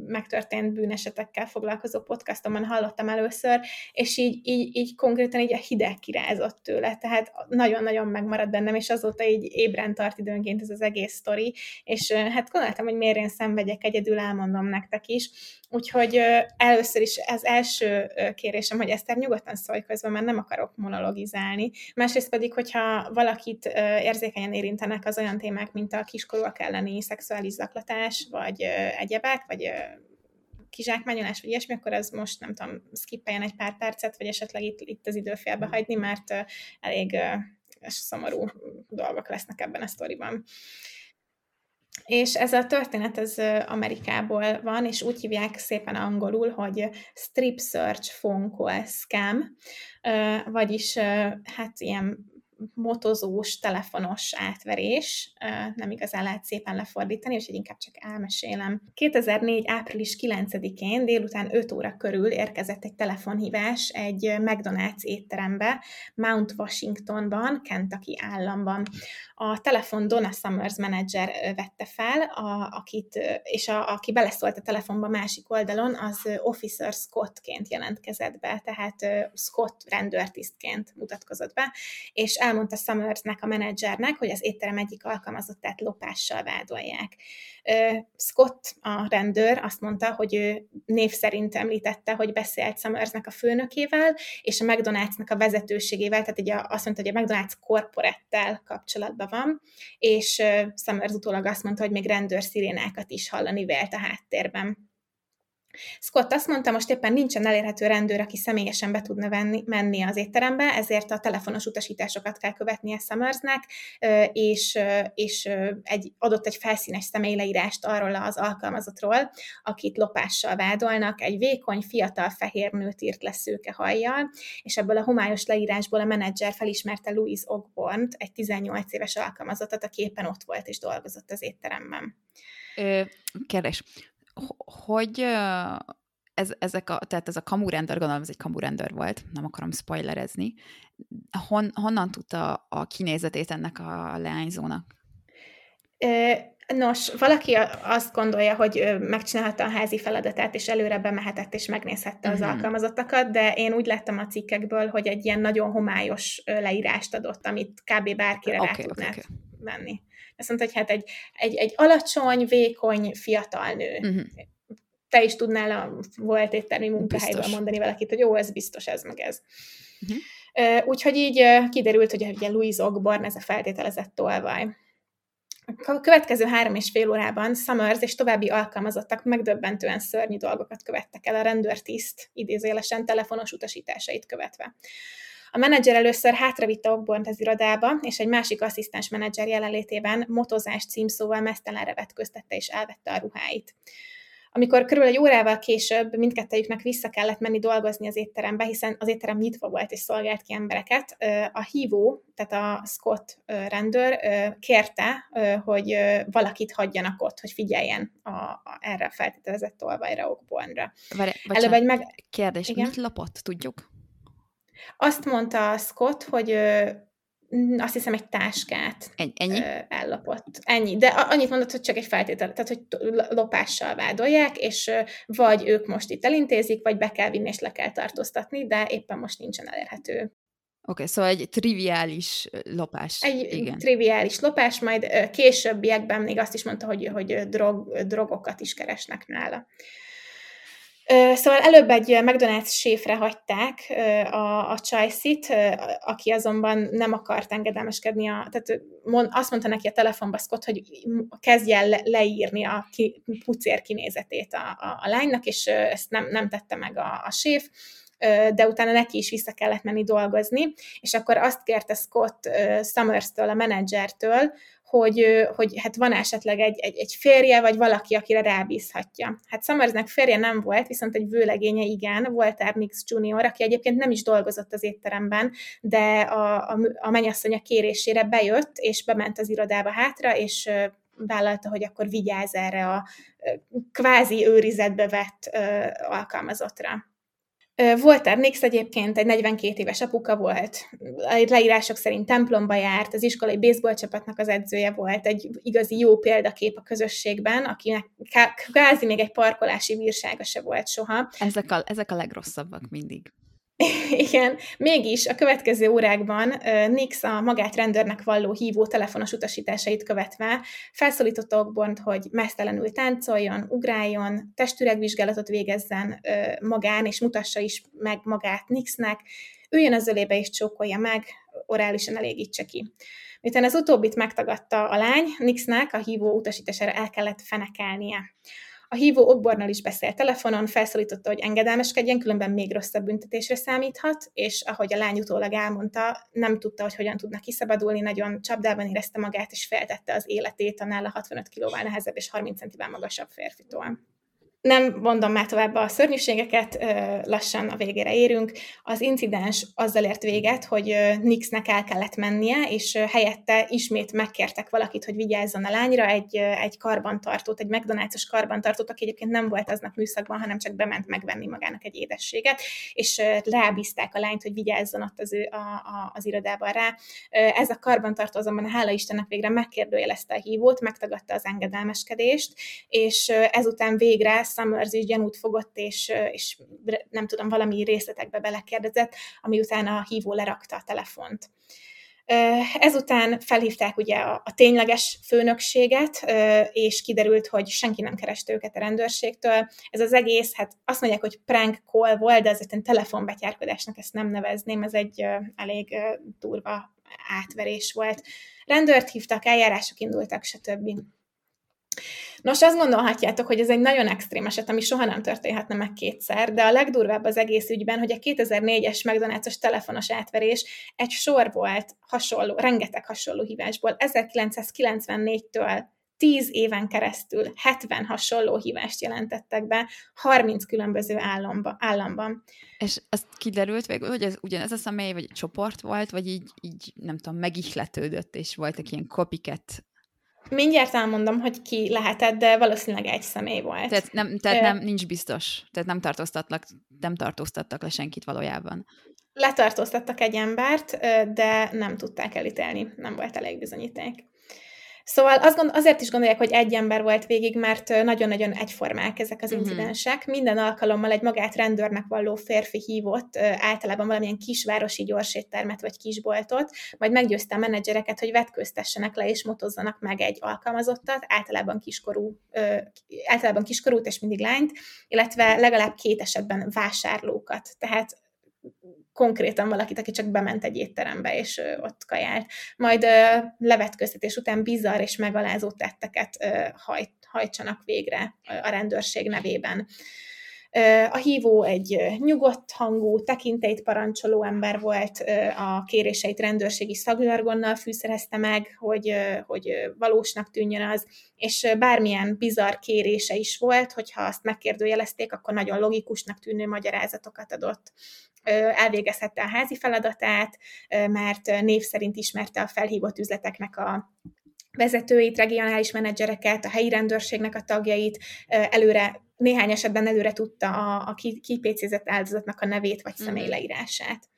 B: megtörtént bűnesetekkel foglalkozó podcastomban hallottam először, és így, így, így konkrétan így a hideg kirázott tőle, tehát nagyon-nagyon megmaradt bennem, és azóta így ébren tart időnként ez az egész sztori, és hát gondoltam, hogy miért én szenvedjek egyedül, elmondom nektek is, is. Úgyhogy először is az első kérésem, hogy Eszter nyugodtan szólj közben, mert nem akarok monologizálni. Másrészt pedig, hogyha valakit érzékenyen érintenek az olyan témák, mint a kiskorúak elleni szexuális zaklatás, vagy egyebek, vagy kizsákmányolás, vagy ilyesmi, akkor az most nem tudom, skippeljen egy pár percet, vagy esetleg itt, itt az idő hagyni, mert elég szomorú dolgok lesznek ebben a sztoriban. És ez a történet ez Amerikából van, és úgy hívják szépen angolul, hogy strip search phone call scam, vagyis hát ilyen motozós, telefonos átverés, nem igazán lehet szépen lefordítani, úgyhogy inkább csak elmesélem. 2004. április 9-én délután 5 óra körül érkezett egy telefonhívás egy McDonald's étterembe Mount Washingtonban, Kentucky államban. A telefon Donna Summers menedzser vette fel, a, akit, és a, aki beleszólt a telefonba másik oldalon, az Officer Scottként jelentkezett be, tehát Scott rendőrtisztként mutatkozott be, és elmondta Summersnek, a menedzsernek, hogy az étterem egyik alkalmazottát lopással vádolják. Scott, a rendőr azt mondta, hogy ő név szerint említette, hogy beszélt Summersnek a főnökével, és a McDonald'snak a vezetőségével, tehát ugye azt mondta, hogy a McDonald's korporettel kapcsolatban van, és Summers utólag azt mondta, hogy még rendőr szirénákat is hallani vélt a háttérben. Scott azt mondta, most éppen nincsen elérhető rendőr, aki személyesen be tudna venni, menni az étterembe, ezért a telefonos utasításokat kell követnie Summersnek, és, és egy, adott egy felszínes személyleírást arról az alkalmazottról, akit lopással vádolnak, egy vékony, fiatal fehér nőt írt le szőke hajjal, és ebből a homályos leírásból a menedzser felismerte Louise ogborn egy 18 éves alkalmazottat, aki éppen ott volt és dolgozott az étteremben.
A: kérdés hogy ez, ezek a, tehát ez a kamurendőr, gondolom ez egy kamurendőr volt, nem akarom spoilerezni. Hon, honnan tudta a kinézetét ennek a leányzónak?
B: Nos, valaki azt gondolja, hogy megcsinálhatta a házi feladatát, és előre bemehetett, és megnézhette uh-huh. az mhm. alkalmazottakat, de én úgy láttam a cikkekből, hogy egy ilyen nagyon homályos leírást adott, amit kb. bárkire okay, rá okay, okay. venni. Azt mondta, hogy hát egy, egy, egy alacsony, vékony, fiatal nő. Uh-huh. Te is tudnál a volt éttermi munkahelyből mondani valakit, hogy jó, ez biztos, ez meg ez. Uh-huh. Úgyhogy így kiderült, hogy ugye Louise Ogborn, ez a feltételezett tolvaj. A következő három és fél órában Summers és további alkalmazottak megdöbbentően szörnyű dolgokat követtek el a rendőrtiszt idézélesen telefonos utasításait követve. A menedzser először hátravitte Ogbornt az irodába, és egy másik asszisztens menedzser jelenlétében motozás címszóval mesztelenre vetköztette és elvette a ruháit. Amikor körül egy órával később mindkettejüknek vissza kellett menni dolgozni az étterembe, hiszen az étterem nyitva volt és szolgált ki embereket, a hívó, tehát a Scott rendőr kérte, hogy valakit hagyjanak ott, hogy figyeljen a, a, erre a feltételezett tolvajra, Ogbornra.
A: Előbb egy meg... Kérdés, Igen? mit lopott, tudjuk?
B: Azt mondta Scott, hogy azt hiszem egy táskát
A: Ennyi?
B: ellopott. Ennyi. De annyit mondott, hogy csak egy feltétel, tehát hogy lopással vádolják, és vagy ők most itt elintézik, vagy be kell vinni és le kell tartóztatni, de éppen most nincsen elérhető. Oké,
A: okay, szóval egy triviális lopás.
B: Egy Igen. triviális lopás, majd későbbiekben még azt is mondta, hogy, hogy drog, drogokat is keresnek nála. Szóval előbb egy McDonald's séfre hagyták a, a Csajszit, aki azonban nem akart engedelmeskedni, a, tehát azt mondta neki a telefonba Scott, hogy kezdje el leírni a ki, pucér kinézetét a, a, a lánynak, és ezt nem, nem tette meg a, a séf de utána neki is vissza kellett menni dolgozni, és akkor azt kérte Scott Summers-től, a menedzsertől, hogy, hogy hát van esetleg egy, egy, egy férje, vagy valaki, akire rábízhatja. Hát Summersnek férje nem volt, viszont egy vőlegénye igen, Walter Nix Jr., aki egyébként nem is dolgozott az étteremben, de a, a, a mennyasszonya kérésére bejött, és bement az irodába hátra, és vállalta, hogy akkor vigyáz erre a kvázi őrizetbe vett alkalmazottra. Walter Nix egyébként egy 42 éves apuka volt, a leírások szerint templomba járt, az iskolai baseball csapatnak az edzője volt, egy igazi jó példakép a közösségben, akinek kvázi még egy parkolási bírsága se volt soha.
A: Ezek a, ezek a legrosszabbak mindig.
B: Igen, mégis a következő órákban Nix a magát rendőrnek valló hívó telefonos utasításait követve felszólította Ogbont, hogy mesztelenül táncoljon, ugráljon, testüregvizsgálatot végezzen magán, és mutassa is meg magát Nixnek, üljön az ölébe és csókolja meg, orálisan elégítse ki. Miután az utóbbit megtagadta a lány, Nixnek a hívó utasítására el kellett fenekelnie. A hívó Ogbornal is beszélt telefonon, felszólította, hogy engedelmeskedjen, különben még rosszabb büntetésre számíthat, és ahogy a lány utólag elmondta, nem tudta, hogy hogyan tudna kiszabadulni, nagyon csapdában érezte magát, és feltette az életét a nála 65 kilóval nehezebb és 30 centivel magasabb férfitól nem mondom már tovább a szörnyűségeket, lassan a végére érünk. Az incidens azzal ért véget, hogy Nixnek el kellett mennie, és helyette ismét megkértek valakit, hogy vigyázzon a lányra, egy, egy karbantartót, egy McDonald's-os karbantartót, aki egyébként nem volt aznap műszakban, hanem csak bement megvenni magának egy édességet, és rábízták a lányt, hogy vigyázzon ott az, ő, a, a, az irodában rá. Ez a karbantartó azonban, hála Istennek végre megkérdőjelezte a hívót, megtagadta az engedelmeskedést, és ezután végre Summers is gyanút fogott, és, és nem tudom, valami részletekbe belekérdezett, ami után a hívó lerakta a telefont. Ezután felhívták ugye a, a tényleges főnökséget, és kiderült, hogy senki nem kereste őket a rendőrségtől. Ez az egész, hát azt mondják, hogy prank call volt, de azért telefonbetyárkodásnak ezt nem nevezném, ez egy elég durva átverés volt. Rendőrt hívtak, eljárások indultak, stb. Nos, azt gondolhatjátok, hogy ez egy nagyon extrém eset, ami soha nem történhetne meg kétszer, de a legdurvább az egész ügyben, hogy a 2004-es McDonald's-os telefonos átverés egy sor volt hasonló, rengeteg hasonló hívásból. 1994-től 10 éven keresztül 70 hasonló hívást jelentettek be 30 különböző államba, államban.
A: És azt kiderült végül, hogy ez ugyanez a személy, vagy egy csoport volt, vagy így, így nem tudom, megihletődött, és voltak ilyen copycat
B: Mindjárt elmondom, hogy ki lehetett, de valószínűleg egy személy volt.
A: Tehát, nem, tehát nem, nincs biztos. Tehát nem tartóztattak, nem tartóztattak le senkit valójában.
B: Letartóztattak egy embert, de nem tudták elítélni. Nem volt elég bizonyíték. Szóval azt gond, azért is gondolják, hogy egy ember volt végig, mert nagyon-nagyon egyformák ezek az uh-huh. incidensek. Minden alkalommal egy magát rendőrnek valló férfi hívott általában valamilyen kisvárosi gyorséttermet vagy kisboltot, majd meggyőzte a menedzsereket, hogy vetköztessenek le és motozzanak meg egy alkalmazottat, általában kiskorú, általában kiskorút és mindig lányt, illetve legalább két esetben vásárlókat. Tehát konkrétan valakit, aki csak bement egy étterembe, és ott kajált. Majd levetköztetés után bizarr és megalázó tetteket hajt, hajtsanak végre a rendőrség nevében. A hívó egy nyugodt hangú, tekintélyt parancsoló ember volt, a kéréseit rendőrségi szakzsargonnal fűszerezte meg, hogy, hogy valósnak tűnjön az, és bármilyen bizarr kérése is volt, hogyha azt megkérdőjelezték, akkor nagyon logikusnak tűnő magyarázatokat adott. Elvégezhette a házi feladatát, mert név szerint ismerte a felhívott üzleteknek a vezetőit, regionális menedzsereket, a helyi rendőrségnek a tagjait, előre, néhány esetben előre tudta a, a kipécézett áldozatnak a nevét vagy mhm. személyleírását.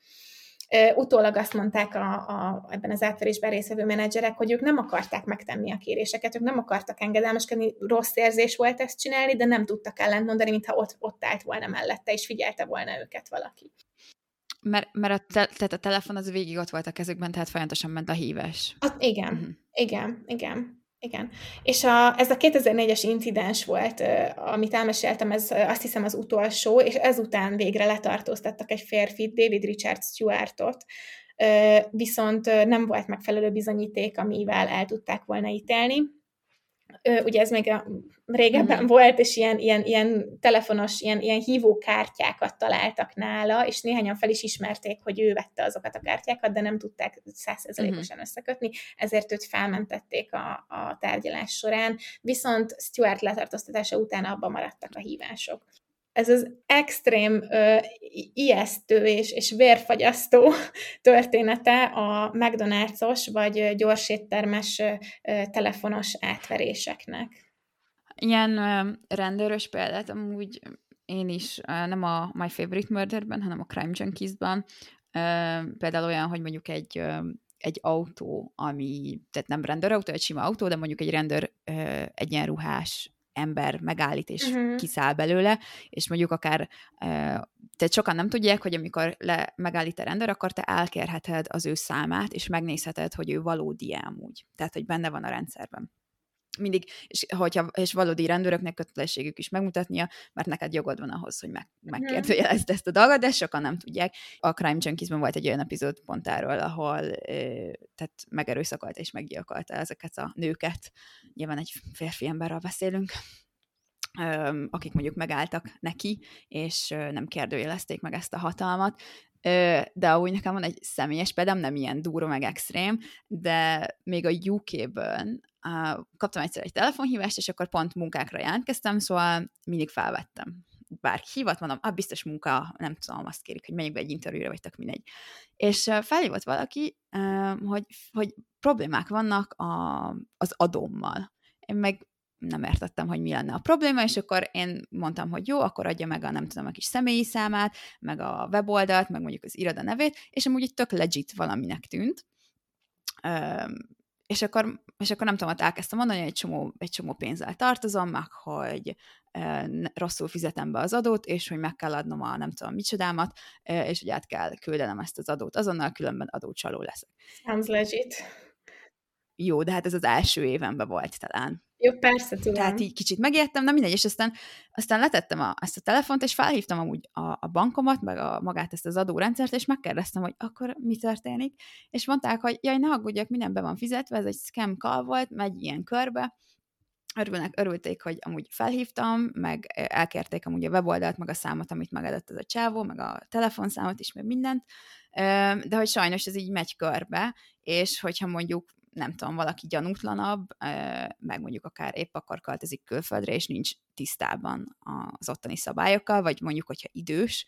B: Utólag azt mondták a, a, ebben az átverésben részvevő menedzserek, hogy ők nem akarták megtenni a kéréseket, ők nem akartak engedelmeskedni, rossz érzés volt ezt csinálni, de nem tudtak ellentmondani, mintha ott, ott állt volna mellette, és figyelte volna őket valaki.
A: Mert, mert a, te, tehát a telefon az végig ott volt a kezükben, tehát folyamatosan ment a hívás.
B: A, igen, uh-huh. igen, igen. Igen. És a, ez a 2004-es incidens volt, amit elmeséltem, ez azt hiszem az utolsó, és ezután végre letartóztattak egy férfit, David Richard Stewartot, viszont nem volt megfelelő bizonyíték, amivel el tudták volna ítélni ugye ez még a régebben mm-hmm. volt, és ilyen, ilyen, ilyen telefonos, ilyen, ilyen hívókártyákat találtak nála, és néhányan fel is ismerték, hogy ő vette azokat a kártyákat, de nem tudták százszerzelékosan mm-hmm. összekötni, ezért őt felmentették a, a tárgyalás során, viszont Stuart letartóztatása után abban maradtak a hívások ez az extrém ö, ijesztő és, és vérfagyasztó története a McDonald's-os vagy gyorséttermes ö, telefonos átveréseknek.
A: Ilyen ö, rendőrös példát amúgy én is nem a My Favorite Murderben, hanem a Crime Junkies-ban például olyan, hogy mondjuk egy egy autó, ami, tehát nem rendőrautó, egy sima autó, de mondjuk egy rendőr egyenruhás ember megállít és uh-huh. kiszáll belőle, és mondjuk akár, tehát sokan nem tudják, hogy amikor le, megállít a rendőr, akkor te elkérheted az ő számát, és megnézheted, hogy ő valódi amúgy. Tehát, hogy benne van a rendszerben mindig, és, hogyha, és valódi rendőröknek kötelességük is megmutatnia, mert neked jogod van ahhoz, hogy meg, mhm. megkérdőjelezd ezt a dolgot, de sokan nem tudják. A Crime junkies volt egy olyan epizód pont erről, ahol tehát megerőszakolta és meggyilkolta ezeket a nőket. Nyilván egy férfi emberről beszélünk akik mondjuk megálltak neki, és nem kérdőjelezték meg ezt a hatalmat, de ahogy nekem van egy személyes példám, nem ilyen durva meg extrém, de még a UK-ből kaptam egyszer egy telefonhívást, és akkor pont munkákra jelentkeztem, szóval mindig felvettem. Bár hívat, mondom, ah, biztos munka, nem tudom, azt kérik, hogy menjünk be egy interjúra, vagy tök mindegy. És felhívott valaki, hogy, hogy problémák vannak a, az adommal. Én meg nem értettem, hogy mi lenne a probléma, és akkor én mondtam, hogy jó, akkor adja meg a nem tudom, a kis személyi számát, meg a weboldalt, meg mondjuk az iroda nevét, és amúgy itt tök legit valaminek tűnt. és akkor, és akkor nem tudom, ott elkezdtem mondani, hogy egy csomó, egy csomó pénzzel tartozom, meg hogy rosszul fizetem be az adót, és hogy meg kell adnom a nem tudom micsodámat, és hogy át kell küldenem ezt az adót azonnal, különben adócsaló leszek.
B: Sounds legit.
A: Jó, de hát ez az első évenben volt talán.
B: Jó, persze, tudom.
A: Tehát így kicsit megijedtem, de mindegy, és aztán, aztán letettem a, ezt a telefont, és felhívtam amúgy a, a bankomat, meg a, magát ezt az adórendszert, és megkérdeztem, hogy akkor mi történik, és mondták, hogy jaj, ne aggódjak, minden be van fizetve, ez egy scam call volt, megy ilyen körbe, örülnek, örülték, hogy amúgy felhívtam, meg elkérték amúgy a weboldalt, meg a számot, amit megadott ez a csávó, meg a telefonszámot is, meg mindent, de hogy sajnos ez így megy körbe, és hogyha mondjuk nem tudom, valaki gyanútlanabb, meg mondjuk akár épp akar költözik külföldre, és nincs tisztában az ottani szabályokkal, vagy mondjuk, hogyha idős,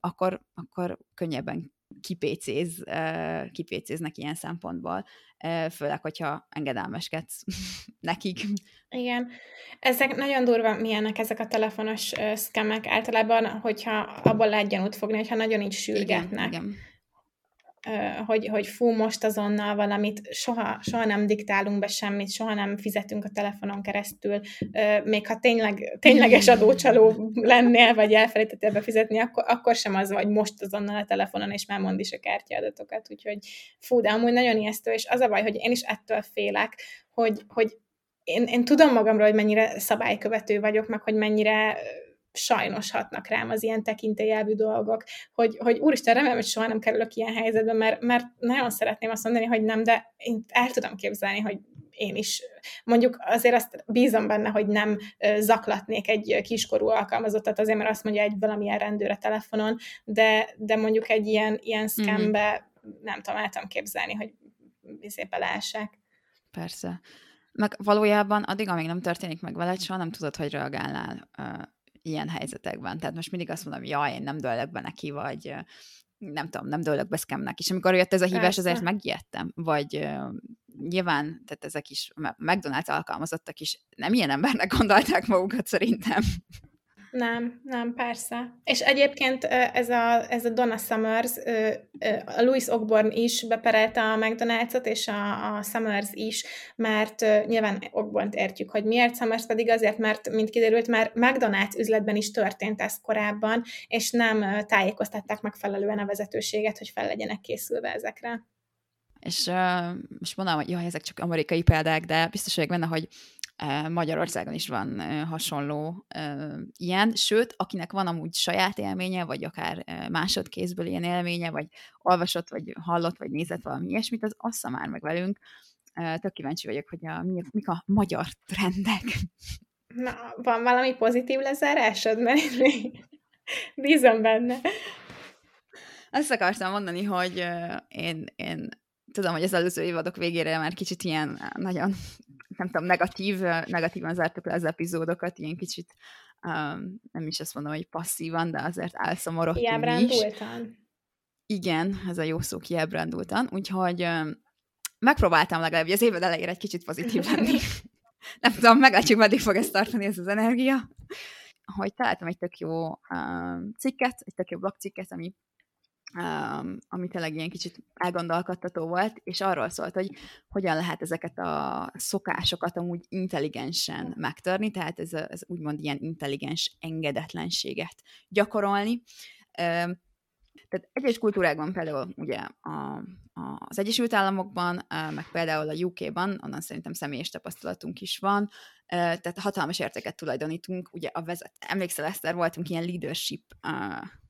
A: akkor, akkor könnyebben kipécéz, kipécéznek ilyen szempontból, főleg, hogyha engedelmeskedsz nekik.
B: Igen. Ezek nagyon durva, milyenek ezek a telefonos szkemek általában, hogyha abból lehet gyanút fogni, hogyha nagyon így sürgetnek. Igen, igen hogy, hogy fú, most azonnal valamit, soha, soha nem diktálunk be semmit, soha nem fizetünk a telefonon keresztül, még ha tényleg, tényleges adócsaló lennél, vagy elfelejtettél befizetni, akkor, akkor sem az vagy most azonnal a telefonon, és már mond is a kártyaadatokat, úgyhogy fú, de amúgy nagyon ijesztő, és az a baj, hogy én is ettől félek, hogy, hogy én, én tudom magamról, hogy mennyire szabálykövető vagyok, meg hogy mennyire sajnos hatnak rám az ilyen tekintélyelvű dolgok, hogy, hogy úristen, remélem, hogy soha nem kerülök ilyen helyzetbe, mert, mert nagyon szeretném azt mondani, hogy nem, de én el tudom képzelni, hogy én is mondjuk azért azt bízom benne, hogy nem zaklatnék egy kiskorú alkalmazottat azért, mert azt mondja egy valamilyen rendőr a telefonon, de, de mondjuk egy ilyen, ilyen scambe mm-hmm. nem tudom, el tudom képzelni, hogy izé beleesek.
A: Persze. Meg valójában addig, amíg nem történik meg veled, soha nem tudod, hogy reagálnál ilyen helyzetekben. Tehát most mindig azt mondom, jaj, én nem dőlök be neki, vagy nem tudom, nem dőlök be szkemnek. És amikor jött ez a hívás, Persze. azért megijedtem. Vagy nyilván, tehát ezek is, McDonald's alkalmazottak is nem ilyen embernek gondolták magukat szerintem.
B: Nem, nem, persze. És egyébként ez a, ez a Donna Summers, a Louis Ogborn is beperelte a McDonald's-ot, és a, a Summers is, mert nyilván Ogborn értjük, hogy miért, Summers pedig azért, mert, mint kiderült, már McDonald's üzletben is történt ez korábban, és nem tájékoztatták megfelelően a vezetőséget, hogy fel legyenek készülve ezekre.
A: És uh, most mondanám, hogy jaj, ezek csak amerikai példák, de biztos vagyok benne, hogy Magyarországon is van hasonló ilyen, sőt, akinek van amúgy saját élménye, vagy akár másodkézből ilyen élménye, vagy olvasott, vagy hallott, vagy nézett valami ilyesmit, az assza már meg velünk. Tök kíváncsi vagyok, hogy a, mi, mik a magyar trendek.
B: Na, van valami pozitív lezárásod? Mert bízom benne.
A: Azt akartam mondani, hogy én, én tudom, hogy az előző évadok végére már kicsit ilyen nagyon nem tudom, negatív, negatívan zártuk le az epizódokat, ilyen kicsit um, nem is azt mondom, hogy passzívan, de azért elszomorodtunk
B: Kiábrándultan.
A: Igen, ez a jó szó, kiábrándultan. Úgyhogy um, megpróbáltam legalább az évad elejére egy kicsit pozitív lenni. nem tudom, meglátjuk, meddig fog ezt tartani ez az energia. Hogy találtam egy tök jó um, cikket, egy tök jó blogcikket, ami um, ami tényleg ilyen kicsit elgondolkodtató volt, és arról szólt, hogy hogyan lehet ezeket a szokásokat amúgy intelligensen megtörni, tehát ez, ez úgymond ilyen intelligens engedetlenséget gyakorolni. Um, tehát egyes kultúrákban például ugye a, a, az Egyesült Államokban, meg például a UK-ban, onnan szerintem személyes tapasztalatunk is van, tehát hatalmas értéket tulajdonítunk, ugye a vezet, emlékszel Eszter, voltunk ilyen leadership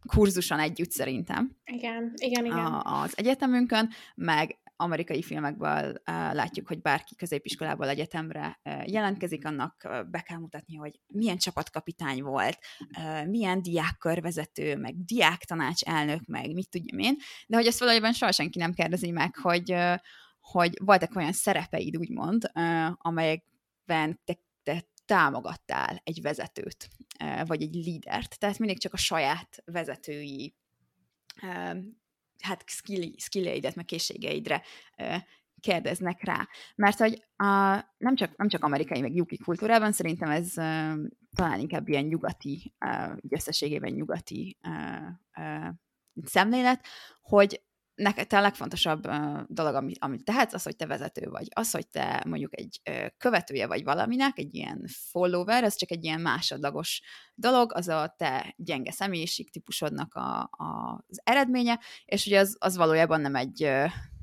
A: kurzuson együtt szerintem.
B: Igen, igen, igen.
A: A, az egyetemünkön, meg amerikai filmekből uh, látjuk, hogy bárki középiskolából egyetemre uh, jelentkezik, annak uh, be kell mutatni, hogy milyen csapatkapitány volt, uh, milyen diákkörvezető, meg diáktanács elnök, meg mit tudjam én, de hogy ezt valójában soha senki nem kérdezi meg, hogy, uh, hogy voltak olyan szerepeid, úgymond, uh, amelyekben te, te támogattál egy vezetőt, vagy egy lídert. Tehát mindig csak a saját vezetői hát skill, skilleidet, meg készségeidre kérdeznek rá. Mert hogy a, nem, csak, nem csak amerikai, meg yuki kultúrában, szerintem ez talán inkább ilyen nyugati, így összességében nyugati szemlélet, hogy neked te a legfontosabb dolog, amit, amit tehetsz, az, hogy te vezető vagy. Az, hogy te mondjuk egy követője vagy valaminek, egy ilyen follower, ez csak egy ilyen másodlagos dolog, az a te gyenge személyiség típusodnak a, a, az eredménye, és ugye az, az valójában nem egy,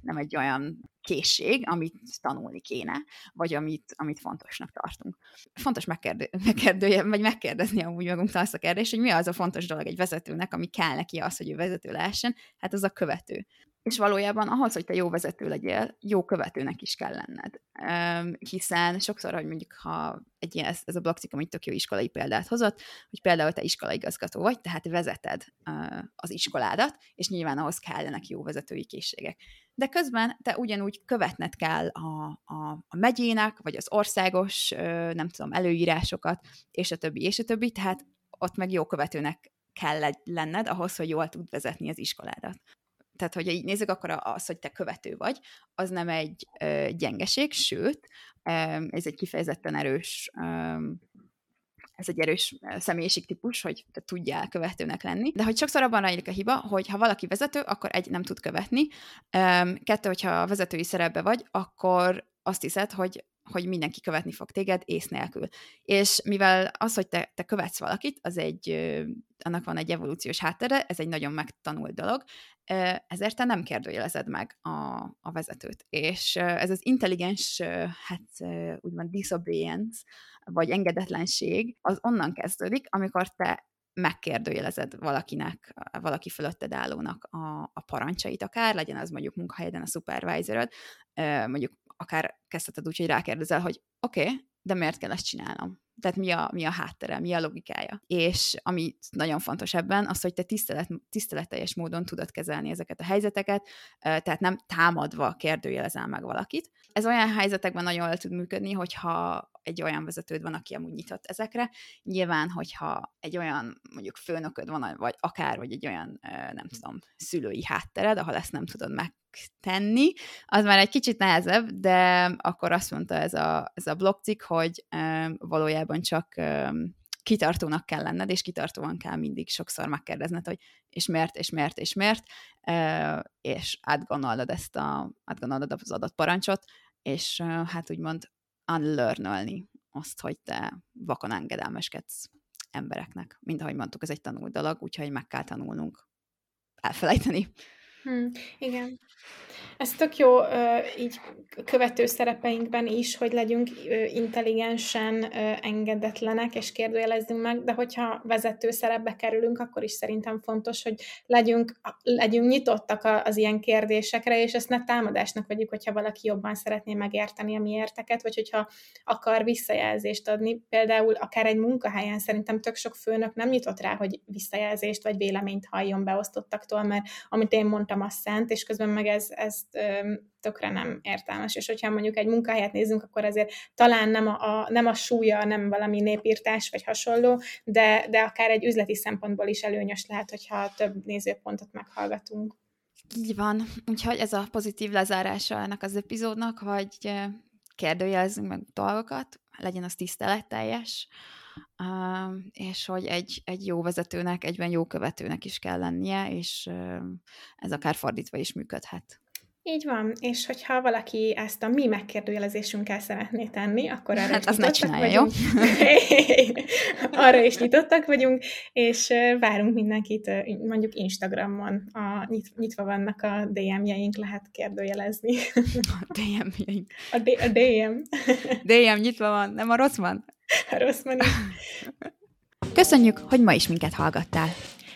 A: nem egy olyan készség, amit tanulni kéne, vagy amit, amit fontosnak tartunk. Fontos megkérdő, megkérdője, vagy megkérdezni amúgy magunktól azt a kérdést, hogy mi az a fontos dolog egy vezetőnek, ami kell neki az, hogy ő vezető lehessen, hát az a követő. És valójában ahhoz, hogy te jó vezető legyél, jó követőnek is kell lenned. Um, hiszen sokszor, hogy mondjuk, ha egy ilyen, ez a blogcikk, amit tök jó iskolai példát hozott, hogy például te iskolaigazgató vagy, tehát vezeted uh, az iskoládat, és nyilván ahhoz kellenek jó vezetői készségek. De közben te ugyanúgy követned kell a, a, a megyének, vagy az országos, uh, nem tudom, előírásokat, és a többi, és a többi, tehát ott meg jó követőnek kell lenned ahhoz, hogy jól tud vezetni az iskoládat tehát hogy így nézzük, akkor az, hogy te követő vagy, az nem egy ö, gyengeség, sőt, ö, ez egy kifejezetten erős ö, ez egy erős személyiségtípus, hogy te tudjál követőnek lenni. De hogy sokszor abban rejlik a hiba, hogy ha valaki vezető, akkor egy, nem tud követni. Kettő, hogyha vezetői szerepbe vagy, akkor azt hiszed, hogy hogy mindenki követni fog téged ész nélkül. És mivel az, hogy te, te követsz valakit, az egy, annak van egy evolúciós háttere, ez egy nagyon megtanult dolog, ezért te nem kérdőjelezed meg a, a vezetőt. És ez az intelligens, hát úgymond disobedience, vagy engedetlenség, az onnan kezdődik, amikor te megkérdőjelezed valakinek, valaki fölötted állónak a, a parancsait akár, legyen az mondjuk munkahelyeden a supervisorod, mondjuk akár kezdheted úgy, hogy rákérdezel, hogy oké, okay, de miért kell ezt csinálnom? Tehát mi a, mi a háttere, mi a logikája. És ami nagyon fontos ebben, az, hogy te tisztelet, tiszteletteljes módon tudod kezelni ezeket a helyzeteket, tehát nem támadva kérdőjelezel meg valakit. Ez olyan helyzetekben nagyon el tud működni, hogyha egy olyan vezetőd van, aki amúgy nyitott ezekre. Nyilván, hogyha egy olyan mondjuk főnököd van, vagy akár, vagy egy olyan, nem tudom, szülői háttered, ahol ezt nem tudod megtenni, az már egy kicsit nehezebb, de akkor azt mondta ez a, ez a blogcikk, hogy valójában csak kitartónak kell lenned, és kitartóan kell mindig sokszor megkérdezned, hogy és miért, és miért, és miért, és átgondolod ezt a, átgondolod az adott parancsot, és hát úgymond unlearnölni azt, hogy te vakon engedelmeskedsz embereknek. Mint ahogy mondtuk, ez egy tanult dolog, úgyhogy meg kell tanulnunk elfelejteni.
B: Hmm, igen. Ez tök jó így követő szerepeinkben is, hogy legyünk intelligensen engedetlenek, és kérdőjelezzünk meg, de hogyha vezető szerepbe kerülünk, akkor is szerintem fontos, hogy legyünk, legyünk nyitottak az ilyen kérdésekre, és ezt ne támadásnak vegyük, hogyha valaki jobban szeretné megérteni a mi érteket, vagy hogyha akar visszajelzést adni. Például akár egy munkahelyen szerintem tök sok főnök nem nyitott rá, hogy visszajelzést vagy véleményt halljon beosztottaktól, mert amit én mondtam, az szent, és közben meg ez, ezt tökre nem értelmes. És hogyha mondjuk egy munkahelyet nézzünk, akkor azért talán nem a, a, nem a súlya, nem valami népírtás vagy hasonló, de, de akár egy üzleti szempontból is előnyös lehet, hogyha több nézőpontot meghallgatunk.
A: Így van. Úgyhogy ez a pozitív lezárása ennek az epizódnak, hogy kérdőjelezzünk meg dolgokat, legyen az tiszteletteljes, és hogy egy, egy jó vezetőnek, egyben jó követőnek is kell lennie, és ez akár fordítva is működhet.
B: Így van, és hogyha valaki ezt a mi megkérdőjelezésünkkel szeretné tenni, akkor arra
A: hát is nyitottak csinálja, vagyunk.
B: Jó? arra is nyitottak vagyunk, és várunk mindenkit mondjuk Instagramon. A, nyit, nyitva vannak a DM-jeink, lehet kérdőjelezni.
A: A DM-jeink.
B: A, D- a DM.
A: DM nyitva van, nem a rossz van?
B: A rossz van.
A: Köszönjük, hogy ma is minket hallgattál.